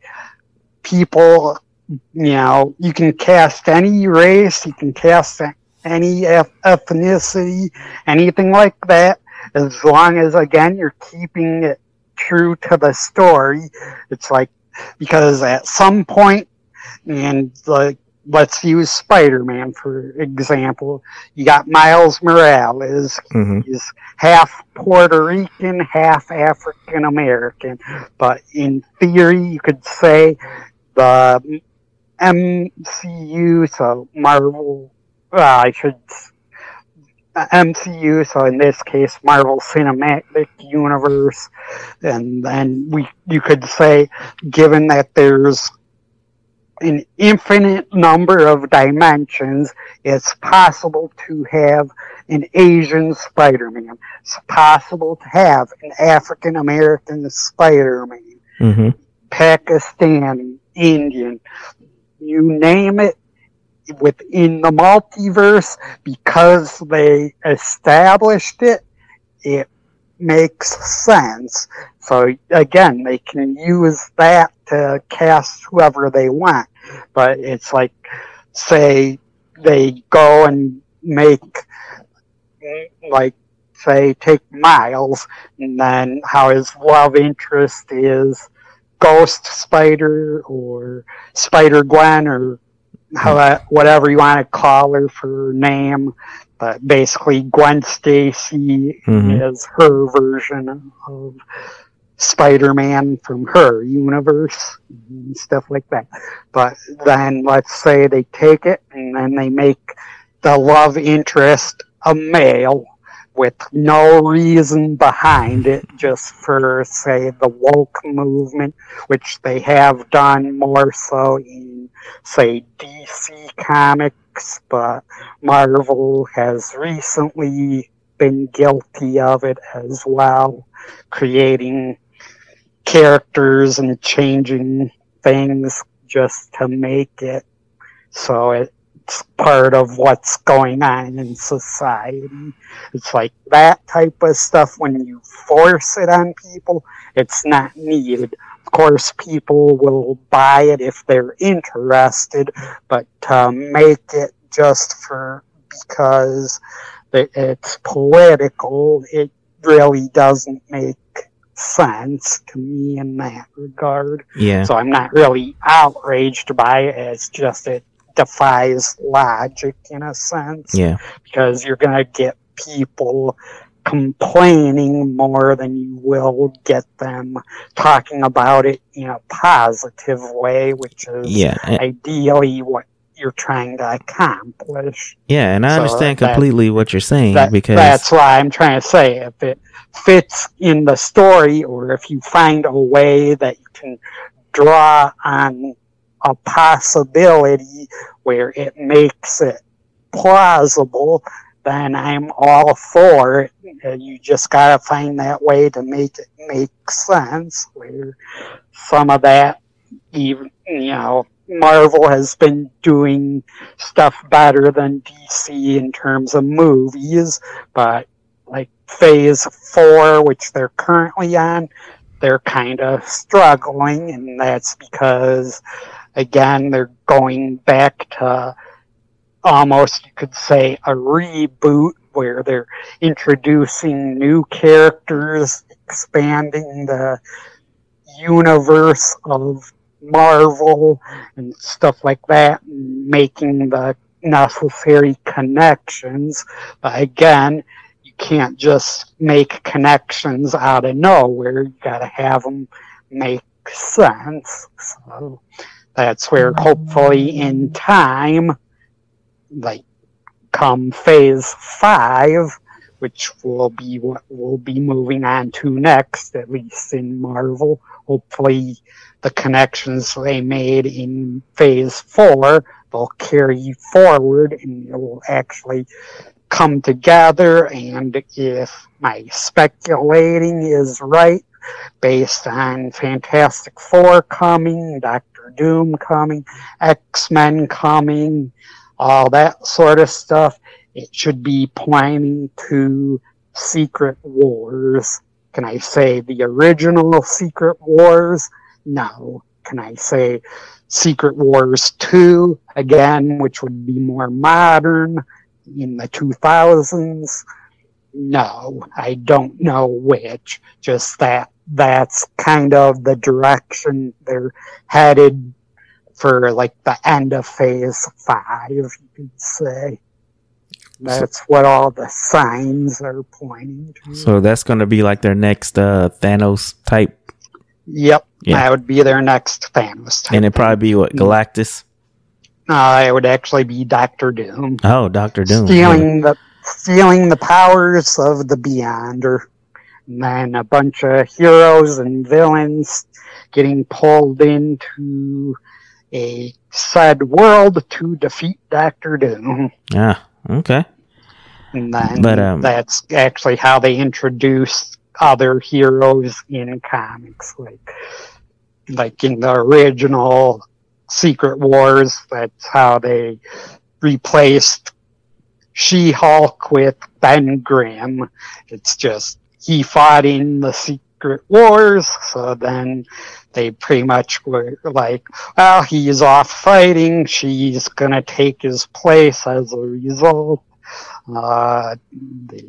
people, you know, you can cast any race, you can cast any ethnicity, anything like that, as long as, again, you're keeping it true to the story. It's like, because at some point, and like, let's use Spider-Man for example, you got Miles Morales, hmm He's half Puerto Rican, half African American. But in theory, you could say the MCU, so Marvel, Well, I should, MCU, so in this case, Marvel Cinematic Universe, and then we, you could say, given that there's an infinite number of dimensions, it's possible to have an Asian Spider-Man. It's possible to have an African American Spider-Man, hmm Pakistani, Indian, you name it within the multiverse because they established it, it makes sense. So again, they can use that to cast whoever they want. But it's like, say, they go and make, like, say, take Miles, and then how his love interest is Ghost Spider or Spider Gwen or how whatever you want to call her for her name. But basically, Gwen Stacy Mhm. is her version of Spider-Man from her universe and stuff like that. But then let's say they take it and then they make the love interest a male with no reason behind it, just for say the woke movement, which they have done more so in say DC comics, but Marvel has recently been guilty of it as well, creating characters and changing things just to make it so it's part of what's going on in society. It's like that type of stuff when you force it on people, it's not needed. Of course, people will buy it if they're interested, but to make it just for because it's political, it really doesn't make sense to me in that regard. Yeah. So I'm not really outraged by it. It's just it defies logic in a sense Yeah. because you're to get people complaining more than you will get them talking about it in a positive way, which is Yeah. And, ideally what you're trying to accomplish. yeah. And I So understand that- completely what you're saying That, because that's why I'm trying to say if it fits in the story or if you find a way that you can draw on a possibility where it makes it plausible, then I'm all for it. Uh, You just gotta find that way to make it make sense. Where some of that, even you know, Marvel has been doing stuff better than DC in terms of movies, but like Phase Four, which they're currently on, they're kind of struggling, and that's because, again, they're going back to almost you could say a reboot where they're introducing new characters, expanding the universe of Marvel and stuff like that, making the necessary connections. But again, you can't just make connections out of nowhere. You gotta have them make sense. So that's where hopefully in time, like come Phase Five, which will be what we'll be moving on to next, at least in Marvel. Hopefully, the connections they made in Phase Four they'll carry forward, and it will actually come together. And if my speculating is right, based on Fantastic Four coming, Doctor Doom coming, X Men coming, all that sort of stuff. It should be pointing to Secret Wars. Can I say the original Secret Wars? No. Can I say Secret Wars 2 again, which would be more modern in the 2000s? No, I don't know which. Just that that's kind of the direction they're headed for like the end of phase five, you could say. That's what all the signs are pointing to. So that's going to be like their next uh, Thanos type. Yep, yeah. that would be their next Thanos type. And it'd probably be what Galactus. Uh, it would actually be Doctor Doom. Oh, Doctor Doom, stealing yeah. the stealing the powers of the Beyonder and then a bunch of heroes and villains getting pulled into a sad world to defeat Doctor Doom. Yeah, okay. And then but, um, that's actually how they introduce other heroes in comics, like like in the original Secret Wars. That's how they replaced She-Hulk with Ben Grimm. It's just he fought in the Secret Wars, so then they pretty much were like, well, he's off fighting, she's gonna take his place as a result. Uh, they,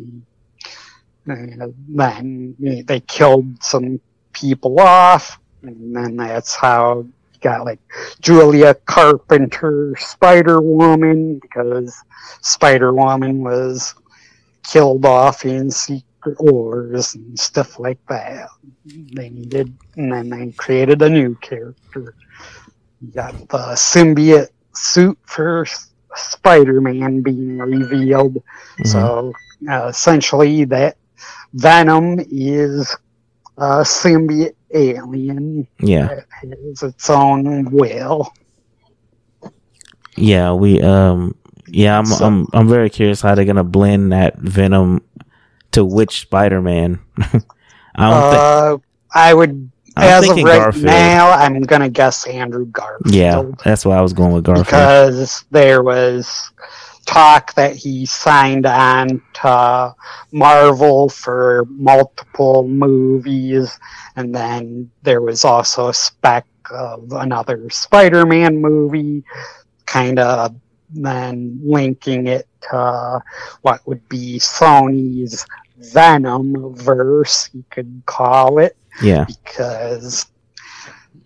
uh, then they killed some people off, and then that's how you got like Julia Carpenter Spider Woman because Spider Woman was killed off in Secret Wars and stuff like that. They needed, and then they created a new character. You got the symbiote suit for Spider-Man being revealed. Mm-hmm. So uh, essentially, that Venom is a symbiote alien. Yeah, that has its own will. Yeah, we um yeah, I'm so, I'm I'm very curious how they're gonna blend that Venom to which Spider-Man? I don't uh, think. I would. I'm as of right Garfield. now, I'm gonna guess Andrew Garfield. Yeah, that's why I was going with Garfield because there was talk that he signed on to Marvel for multiple movies, and then there was also a spec of another Spider-Man movie, kind of then linking it to what would be Sony's Venom verse, you could call it. Yeah. Because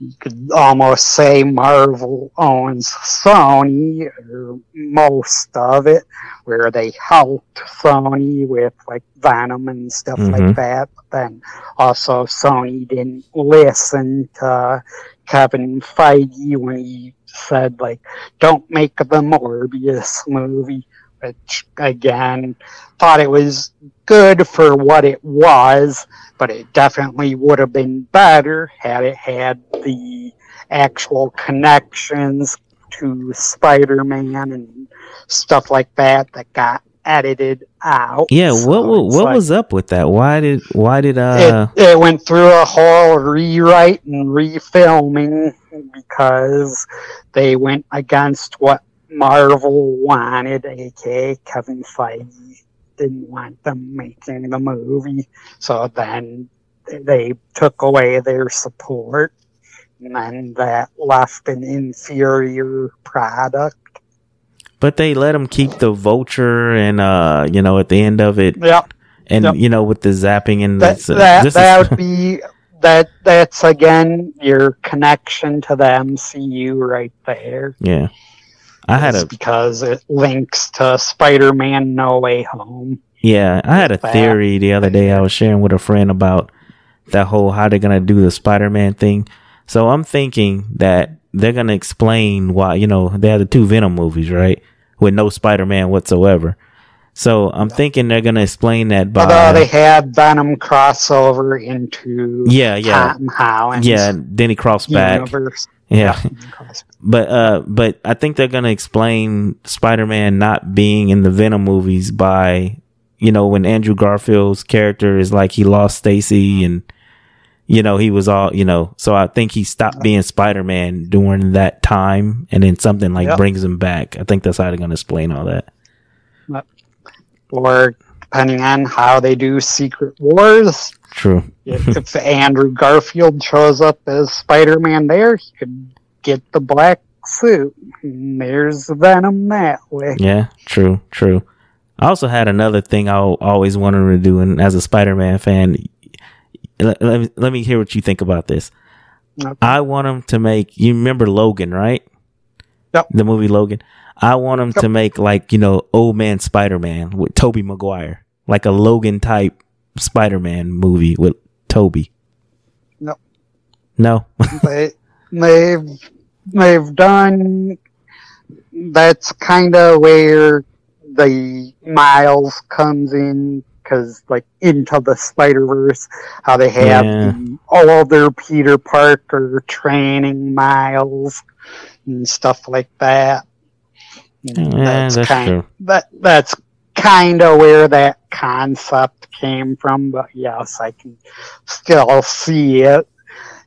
you could almost say Marvel owns Sony, or most of it, where they helped Sony with like Venom and stuff mm-hmm. like that. But then also Sony didn't listen to Kevin Feige when he said like, "Don't make the Morbius movie." Which again thought it was good for what it was, but it definitely would have been better had it had the actual connections to Spider-Man and stuff like that that got edited out. Yeah, so what what like, was up with that? Why did why did uh it, it went through a whole rewrite and refilming because they went against what Marvel wanted, aka Kevin Feige, didn't want them making the movie, so then they took away their support, and then that left an inferior product. But they let them keep the vulture, and uh, you know, at the end of it, yep. and yep. you know, with the zapping and that, uh, that, that is- would be that that's again your connection to the MCU right there. Yeah. I had a because it links to Spider-Man No Way Home. Yeah, I had a theory the other day I was sharing with a friend about that whole how they're gonna do the Spider-Man thing. So I'm thinking that they're gonna explain why you know they have the two Venom movies, right? with no Spider-Man whatsoever. So I'm thinking they're gonna explain that by Although they had Venom crossover into yeah, yeah, Tom Holland's yeah. Then he crossed back. universe. Yeah, but uh, but I think they're gonna explain Spider-Man not being in the Venom movies by you know when Andrew Garfield's character is like he lost Stacy and you know he was all you know. So I think he stopped being Spider-Man during that time, and then something like Yep. brings him back. I think that's how they're gonna explain all that. Or depending on how they do Secret Wars, True. if, if Andrew Garfield shows up as Spider Man there, he could get the black suit. There's Venom that way. Yeah, true, true. I also had another thing I always wanted to do, and as a Spider-Man fan, let, let, me, let me hear what you think about this. Okay. I want him to make. You remember Logan, right? Yep. The movie Logan. I want him to make like you know old man Spider Man with Tobey Maguire, like a Logan type Spider Man movie with Tobey. No. No. they, they've they've done that's kind of where the miles comes in because like into the spider verse how they have Yeah. the older peter parker training miles and stuff like that yeah, that's kind true. that that's kind of where that concept came from but yes i can still see it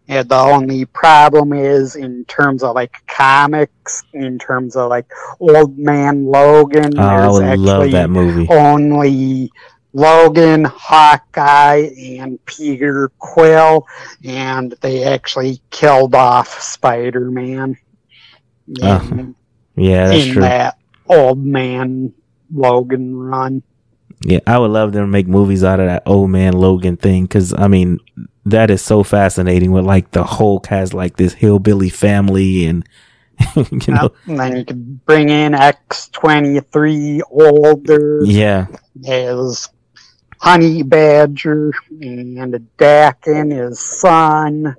and the only problem is in terms of like comics in terms of like old man logan Oh, I would love that movie. only Logan, Hawkeye, and Peter Quill, and they actually killed off Spider Man Uh, Yeah, that's in true. that old man Logan run. Yeah, I would love them to make movies out of that old man Logan thing because I mean that is so fascinating. With like the Hulk has like this hillbilly family, and you know, And then you could bring in X twenty three older yeah, as Honey Badger and the Daken, his son.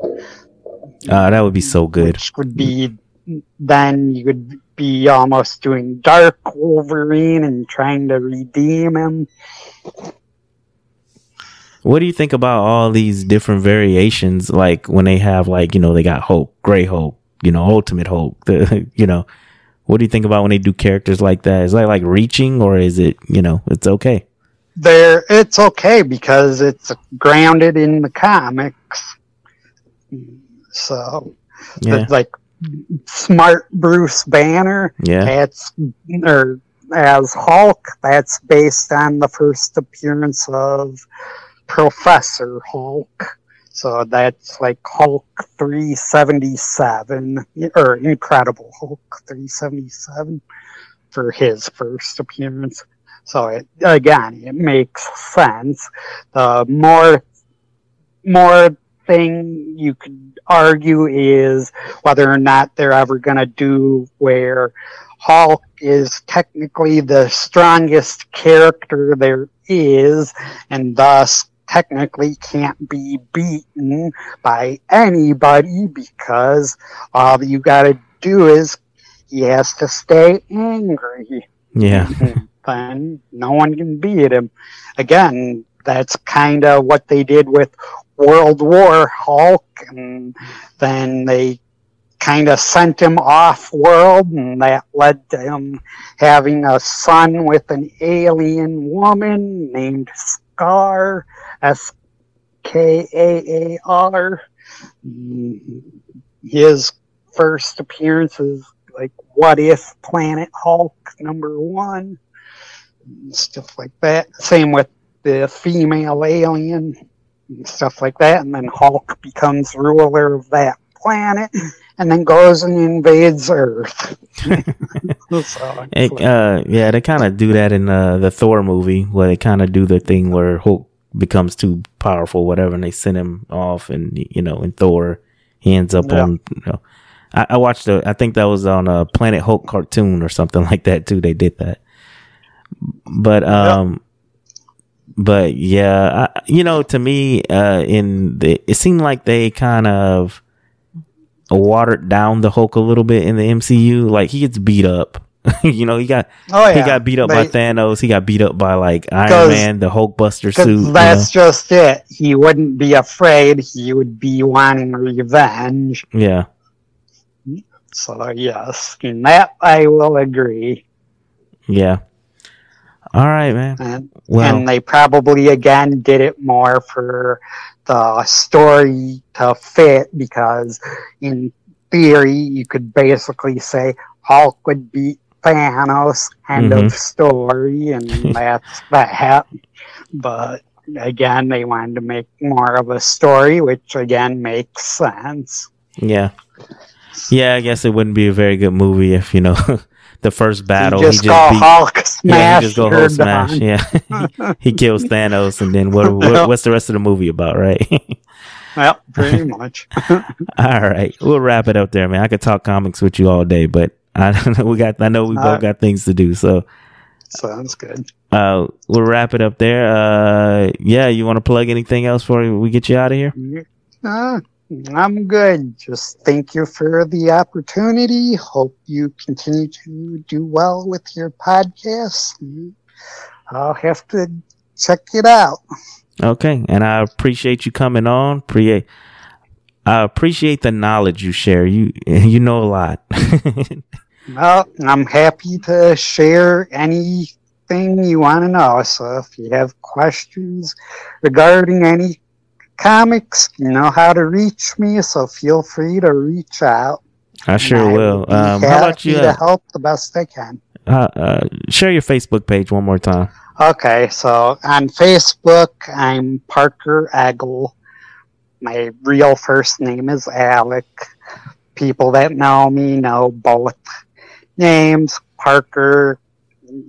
uh, that would be so good. which would be then you would be almost doing Dark Wolverine and trying to redeem him. What do you think about all these different variations? Like when they have like you know they got Hulk, Gray Hulk, you know, Ultimate Hulk. The you know, what do you think about when they do characters like that? Is that like reaching or is it you know it's okay? There, it's okay because it's grounded in the comics. So, Yeah, like smart Bruce Banner. yeah, That's or as Hulk. That's based on the first appearance of Professor Hulk. So that's like Hulk 377 or Incredible Hulk 377 for his first appearance. So it, again, it makes sense. The more more thing you could argue is whether or not they're ever going to do where Hulk is technically the strongest character there is, and thus technically can't be beaten by anybody because all you got to do is he has to stay angry. yeah, then no one can beat him. Again, that's kind of what they did with World War Hulk, and then they kind of sent him off world, and that led to him having a son with an alien woman named Skaar, S K A A R. His first appearance is like What If Planet Hulk number one, stuff like that. Same with the female alien, and stuff like that. And then Hulk becomes ruler of that planet and then goes and invades Earth. so, It, uh, yeah, they kind of do that in uh, the Thor movie where they kind of do the thing where Hulk becomes too powerful, whatever, and they send him off, and you know, in Thor, he ends up Yeah. on. You know, I, I watched the. I think that was on a Planet Hulk cartoon or something like that too. They did that, but um, but yeah, I, you know, to me, uh, in the it seemed like they kind of watered down the Hulk a little bit in the MCU. Like he gets beat up you know, he got Oh yeah, he got beat up by But- Thanos. He got beat up by like Iron Man, the Hulkbuster suit. you that's just it. He wouldn't be afraid. He would be wanting revenge. Yeah. So yes, in that I will agree. Yeah. All right, man. And, Well, and they probably again did it more for the story to fit because in theory you could basically say Hulk would beat Thanos end Mhm. of story and that's that. But again they wanted to make more of a story which again makes sense. yeah. Yeah, I guess it wouldn't be a very good movie if, you know, the first battle he just just go beat Hulk Yeah, smash. he just go you're smash. done. Yeah, he kills Thanos, and then what, what? What's the rest of the movie about, right? Yep, pretty much. all right, we'll wrap it up there, man. I could talk comics with you all day, but I don't know. We got. I know we All both right. got things to do, so Sounds good. uh, we'll wrap it up there. Uh, yeah, you want to plug anything else before we get you out of here? Uh, I'm good. Just thank you for the opportunity. Hope you continue to do well with your podcast. I'll have to check it out. Okay, and I appreciate you coming on. Pre- I appreciate the knowledge you share. You you know a lot. Well, I'm happy to share anything you want to know. So if you have questions regarding any comics, you know how to reach me. So feel free to reach out. I sure I will. Um, how about you? to Uh, help the best I can. uh, uh, share your Facebook page one more time. Okay, so on Facebook, I'm Parker Eggle. My real first name is Alec. People that know me know both names. Parker,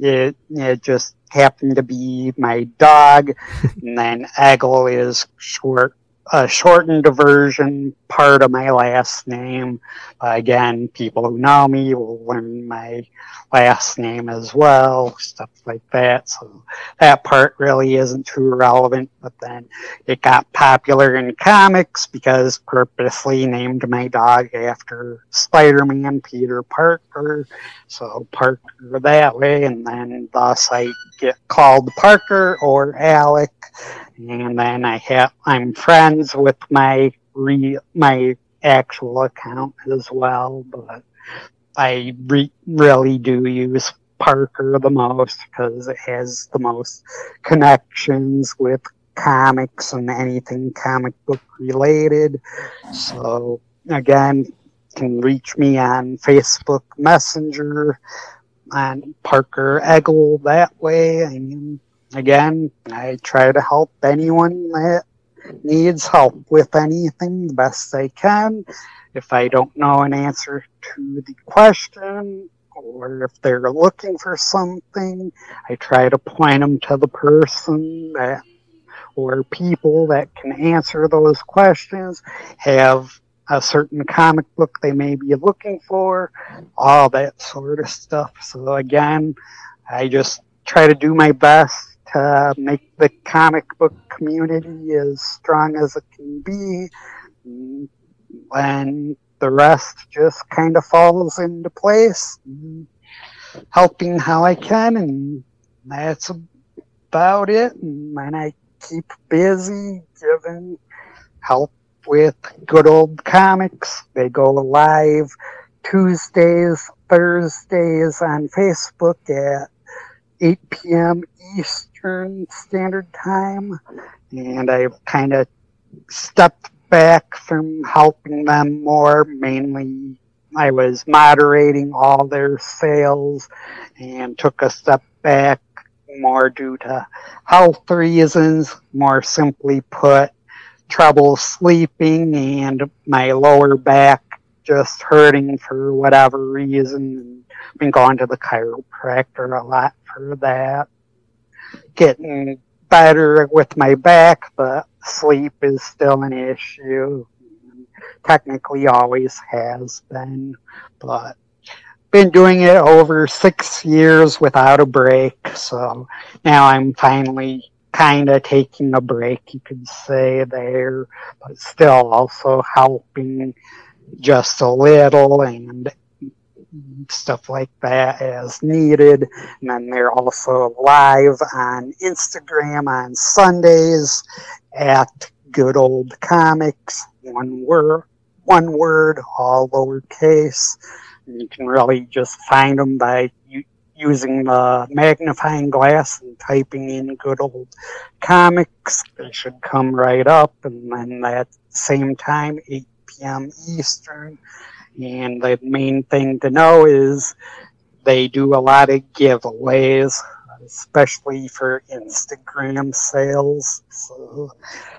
it, it just happened to be my dog. and then Eggle is short, a shortened version, part of my last name. again, people who know me will learn my last name as well, stuff like that. So that part really isn't too relevant, but then it got popular in comics because purposely named my dog after Spider-Man, Peter Parker. So Parker that way, and then thus I get called Parker or Alec, and then I have I'm friends with my re my actual account as well, but I re- really do use Parker the most because it has the most connections with comics and anything comic book related. So again, can reach me on Facebook Messenger on Parker Eggle that way. I mean, again, I try to help anyone that needs help with anything the best I can. If I don't know an answer to the question, or if they're looking for something, I try to point them to the person that, or people that can answer those questions, have a certain comic book they may be looking for, all that sort of stuff. So again, I just try to do my best to make the comic book community as strong as it can be. And the rest just kind of falls into place. Helping how I can, and that's about it. And I keep busy giving help with good old comics, they go live Tuesdays, Thursdays on Facebook at 8 p.m. Eastern Standard Time. And I've kind of stepped back from helping them more. Mainly, I was moderating all their sales and took a step back more due to health reasons. More simply put, trouble sleeping and my lower back just hurting for whatever reason. Been going to the chiropractor a lot for that. Getting better with my back, but sleep is still an issue. Technically always has been, but been doing it over six years without a break, so now I'm finally kind of taking a break, you could say there, but still also helping just a little and stuff like that as needed. And then they're also live on Instagram on Sundays at Good Old Comics, one word, one word, all lowercase. And you can really just find them by using the magnifying glass and typing in good old comics. They should come right up. And then at the same time, 8 p.m. Eastern. And the main thing to know is they do a lot of giveaways, especially for Instagram sales. So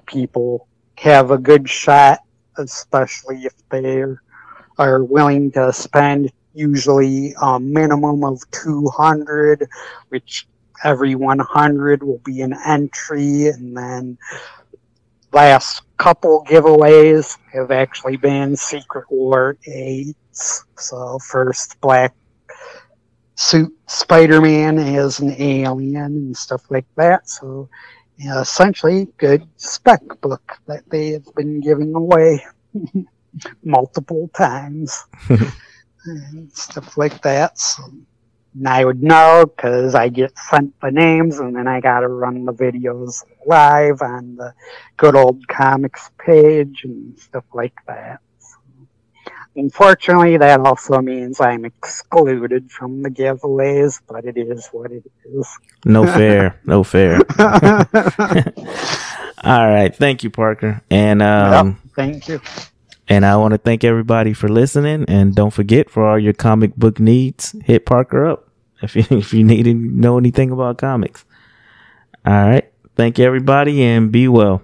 people have a good shot, especially if they are willing to spend usually a minimum of 200, which every 100 will be an entry. And then last couple giveaways have actually been Secret Wars 8. So first Black Suit Spider-Man as an alien and stuff like that. So essentially good spec book that they have been giving away multiple times. and stuff like that. So, and I would know because I get sent the names and then I got to run the videos live on the good old comics page and stuff like that. So, unfortunately, that also means I'm excluded from the giveaways, but it is what it is. No fair. no fair. All right. Thank you, Parker. And um, yep, thank you. And I want to thank everybody for listening. And don't forget, for all your comic book needs, hit Parker up if you if you need to know anything about comics. All right. Thank you, everybody, and be well.